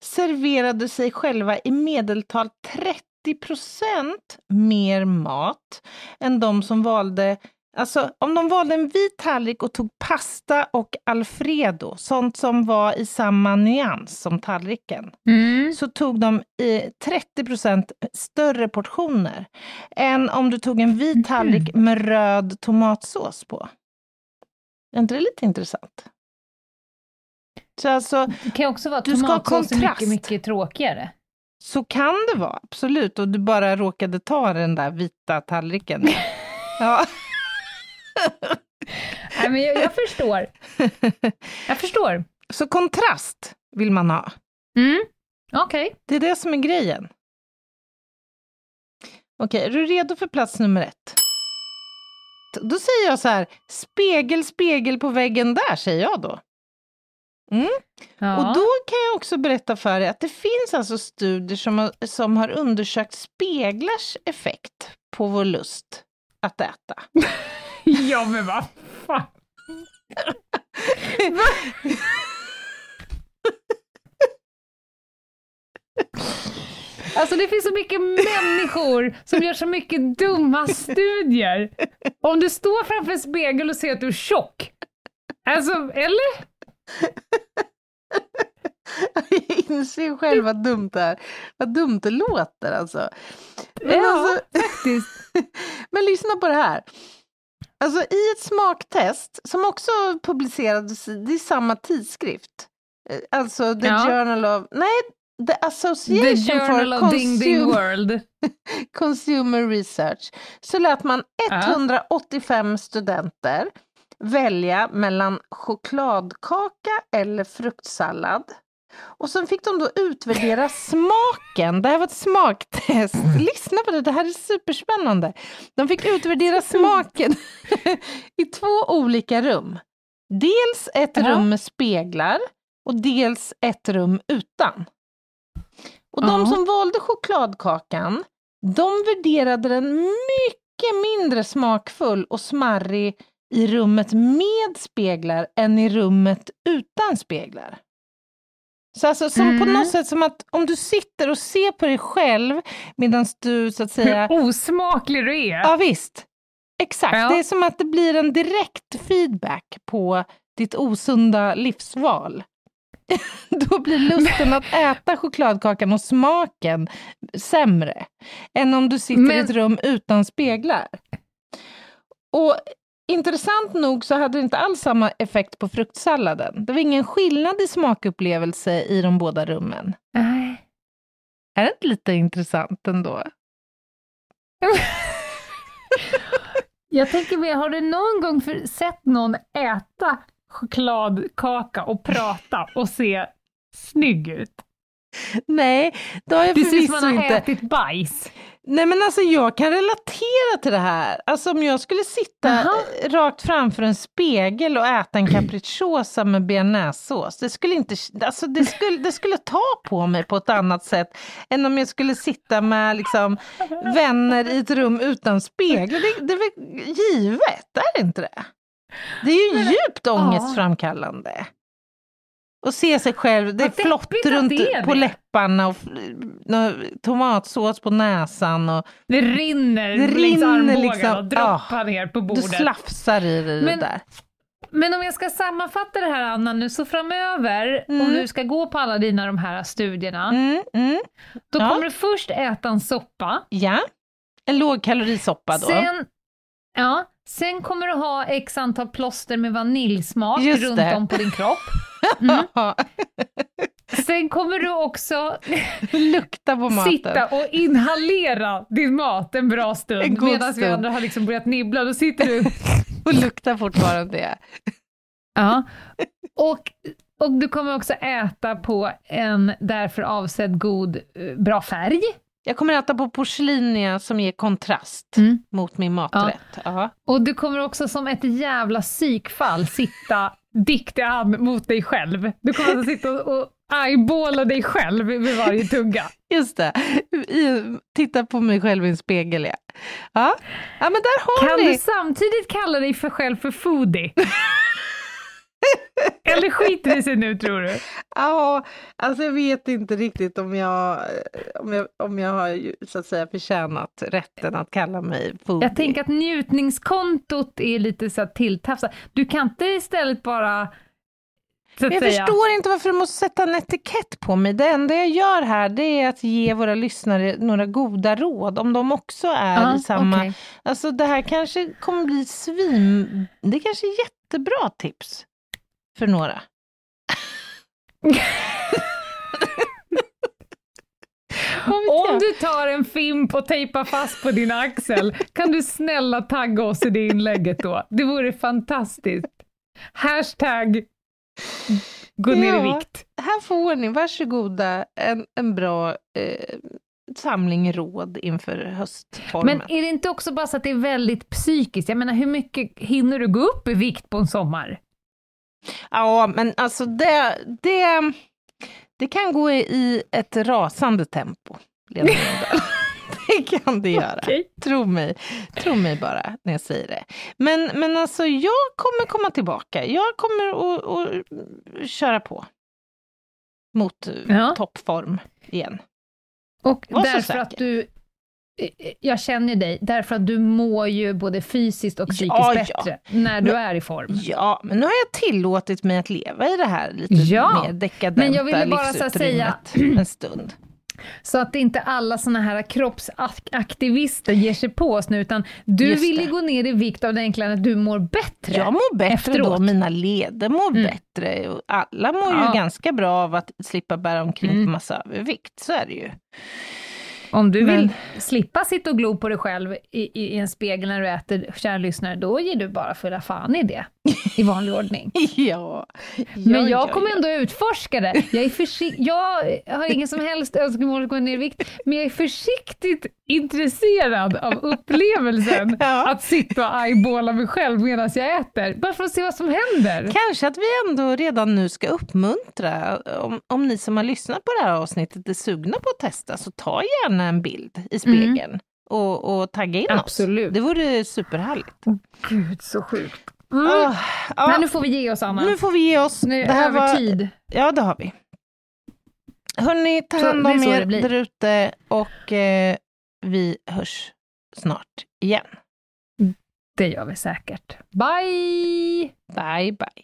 Speaker 2: serverade sig själva i medeltal 30% mer mat än de som valde Alltså om de valde en vit tallrik och tog pasta och alfredo, sånt som var i samma nyans som tallriken,
Speaker 3: Mm.
Speaker 2: så tog de i 30% större portioner än om du tog en vit tallrik med röd tomatsås på. Är inte det lite intressant? Så alltså,
Speaker 3: Det kan också vara att
Speaker 2: Du ska ha
Speaker 3: tomatsås är mycket, mycket tråkigare.
Speaker 2: så kan det vara, absolut. Och du bara råkade ta den där vita tallriken. Ja.
Speaker 3: Nej, men jag, jag förstår. Jag förstår.
Speaker 2: Så kontrast vill man ha.
Speaker 3: Mm. Okej.
Speaker 2: Det är det som är grejen. Okej, är du redo för plats nummer ett? Då säger jag så här, spegel, spegel på väggen där, säger jag då.
Speaker 3: Ja.
Speaker 2: Och då kan jag också berätta för dig att det finns alltså studier som har, som har undersökt speglars effekt på vår lust att äta.
Speaker 3: ja, men vad fan. Alltså det finns så mycket människor som gör så mycket dumma studier. Om du står framför en spegel och ser att du är tjock. Alltså, eller?
Speaker 2: Jag inser själv vad dumt det är. Vad dumt det låter alltså. Men,
Speaker 3: Ja,
Speaker 2: alltså,
Speaker 3: faktiskt.
Speaker 2: men lyssna på det här. Alltså i ett smaktest som också publicerades det är samma tidskrift. Eh, Alltså The
Speaker 3: Ja.
Speaker 2: Journal of, nej, The
Speaker 3: The
Speaker 2: Association
Speaker 3: Journal
Speaker 2: for
Speaker 3: of Ding Ding World.
Speaker 2: Consumer Research. Så lät man
Speaker 3: Ja.
Speaker 2: 185 studenter välja mellan chokladkaka eller fruktsallad. Och sen fick de då utvärdera smaken. Det här var ett smaktest. Lyssna på det, det här är superspännande. De fick utvärdera smaken i två olika rum. Dels ett rum med speglar och dels ett rum utan. Och de som valde chokladkakan, de värderade den mycket mindre smakfull och smarrig i rummet med speglar än i rummet utan speglar. Så alltså som på
Speaker 3: Mm.
Speaker 2: något sätt som att om du sitter och ser på dig själv medan du så att säga
Speaker 3: Hur osmaklig du är.
Speaker 2: Ja visst. Exakt,
Speaker 3: Ja.
Speaker 2: det är som att det blir en direkt feedback på ditt osunda livsval. Då blir lusten att äta chokladkakan och smaken sämre än om du sitter i
Speaker 3: Men-
Speaker 2: ett rum utan speglar. Och intressant nog så hade det inte alls samma effekt på fruktsalladen. Det var ingen skillnad i smakupplevelse i de båda rummen.
Speaker 3: Nej.
Speaker 2: Är det inte lite intressant ändå?
Speaker 3: Jag tänker mer, har du någon gång för, sett någon äta chokladkaka och prata och se snygg ut?
Speaker 2: Nej, det har jag
Speaker 3: Det ser ut som
Speaker 2: förvisso
Speaker 3: man har
Speaker 2: inte.
Speaker 3: ätit bajs.
Speaker 2: Nej men alltså jag kan relatera till det här. Alltså om jag skulle sitta
Speaker 3: Jaha.
Speaker 2: eh, rakt framför en spegel och äta en capricciosa med bearnaisesås, det skulle inte, alltså det skulle, det skulle ta på mig på ett annat sätt än om jag skulle sitta med liksom vänner i ett rum utan spegel. Det, det är väl givet, är det inte det? Det är ju djupt ångestframkallande. Och se sig själv, det är flott runt
Speaker 3: det är
Speaker 2: på
Speaker 3: det.
Speaker 2: läpparna och tomatsås på näsan och
Speaker 3: Det rinner
Speaker 2: Det rinner liksom,
Speaker 3: och droppar ner på
Speaker 2: du
Speaker 3: bordet.
Speaker 2: slafsar i dig det
Speaker 3: Men-
Speaker 2: där.
Speaker 3: Men om jag ska sammanfatta det här Anna nu, så framöver,
Speaker 2: Mm.
Speaker 3: om du ska gå på alla dina de här studierna,
Speaker 2: Mm, mm.
Speaker 3: då
Speaker 2: Ja.
Speaker 3: kommer du först äta en soppa,
Speaker 2: Ja, en lågkalorisoppa då.
Speaker 3: sen, ja, sen kommer du ha x antal plåster med vaniljsmak
Speaker 2: Just
Speaker 3: runt
Speaker 2: det.
Speaker 3: om på din kropp.
Speaker 2: Ja,
Speaker 3: Sen kommer du också
Speaker 2: Lukta på maten.
Speaker 3: sitta och inhalera din mat en bra stund, medan vi andra har liksom börjat nibbla. Då sitter du
Speaker 2: Och lukta fortfarande.
Speaker 3: Ja. Och, Och du kommer också äta på en därför avsedd god, eh, bra färg.
Speaker 2: Jag kommer äta på porslinia som ger kontrast
Speaker 3: Mm.
Speaker 2: mot min maträtt. Ja.
Speaker 3: Och du kommer också som ett jävla psykfall sitta dikt i hand mot dig själv. Du kommer alltså sitta och, eyeballa dig själv vid varje tugga.
Speaker 2: Just det, titta på mig själv i en spegel. Ja, ja. ja men där har
Speaker 3: Kan
Speaker 2: ni.
Speaker 3: du samtidigt kalla dig för själv för foodie? Eller skiter det sig nu tror du?
Speaker 2: Ja, alltså jag vet inte riktigt om jag, om jag, om jag har så att säga förtjänat rätten att kalla mig foodie.
Speaker 3: Jag tänker att njutningskontot är lite så tilltafsat. Du kan inte istället bara
Speaker 2: jag
Speaker 3: säga,
Speaker 2: förstår inte varför du måste sätta en etikett på mig. Det enda jag gör här det är att ge våra lyssnare några goda råd, om de också är i samma...
Speaker 3: okej.
Speaker 2: Alltså det här kanske kommer bli svin... Det kanske är jättebra tips för några.
Speaker 3: Om du tar en fimp och tejpar fast på din axel, kan du snälla tagga oss i det inlägget då? Det vore fantastiskt. Hashtag gå ner i vikt.
Speaker 2: Här får ni, varsågoda, en, en bra eh, samling råd inför höstformen.
Speaker 3: Men är det inte också bara så att det är väldigt psykiskt? Jag menar, hur mycket hinner du gå upp i vikt på en sommar?
Speaker 2: Ja, men alltså det, det, det kan gå i ett rasande tempo, Lena. Det kan det göra.
Speaker 3: Okej.
Speaker 2: Tro mig, tro mig bara när jag säger det. Men, men alltså, jag kommer komma tillbaka. Jag kommer att, köra på mot eh,
Speaker 3: Ja.
Speaker 2: toppform igen.
Speaker 3: Och
Speaker 2: Var
Speaker 3: därför att du, jag känner dig, därför att du mår ju både fysiskt och psykiskt
Speaker 2: Ja, ja.
Speaker 3: bättre när du
Speaker 2: Men-
Speaker 3: är i form.
Speaker 2: Ja, men nu har jag tillåtit mig att leva i det här lite
Speaker 3: Ja,
Speaker 2: mer dekadenta
Speaker 3: men jag ville bara så säga-
Speaker 2: en stund.
Speaker 3: Så att inte alla såna här kroppsaktivister ger sig på oss nu, utan du vill ju
Speaker 2: det.
Speaker 3: gå ner i vikt av den enkla att du mår bättre.
Speaker 2: Jag mår bättre
Speaker 3: efteråt.
Speaker 2: då, mina leder mår
Speaker 3: Mm.
Speaker 2: bättre. Alla mår
Speaker 3: Ja.
Speaker 2: ju ganska bra av att slippa bära omkring
Speaker 3: Mm.
Speaker 2: på massa övervikt, så är det ju.
Speaker 3: Om du
Speaker 2: Men-
Speaker 3: vill slippa sitta och glo på dig själv i, i, i en spegel när du äter, kära lyssnare, då ger du bara fulla fan i det, i vanlig ordning.
Speaker 2: Ja.
Speaker 3: Men
Speaker 2: ja,
Speaker 3: jag
Speaker 2: ja,
Speaker 3: kommer
Speaker 2: ja.
Speaker 3: ändå utforska det. Jag, är försi- jag har ingen som helst önskemål att gå ner i vikt, men jag är försiktigt intresserad av upplevelsen
Speaker 2: Ja.
Speaker 3: att sitta och eyeballa mig själv medan jag äter, bara för att se vad som händer.
Speaker 2: Kanske att vi ändå redan nu ska uppmuntra, om, om ni som har lyssnat på det här avsnittet är sugna på att testa, så ta gärna en bild i spegeln och, och tagga in oss.
Speaker 3: Mm. Absolut.
Speaker 2: Det vore superhärligt.
Speaker 3: Gud, så sjukt. Mm.
Speaker 2: Ah, ja,
Speaker 3: Men nu får vi ge oss, Anna.
Speaker 2: nu får vi ge oss.
Speaker 3: Nu är
Speaker 2: Det här
Speaker 3: över
Speaker 2: var-
Speaker 3: tid.
Speaker 2: Ja, det har vi. Hörni, ta hand om er där ute och eh, vi hörs snart igen.
Speaker 3: Det gör vi säkert. Bye!
Speaker 2: Bye, bye.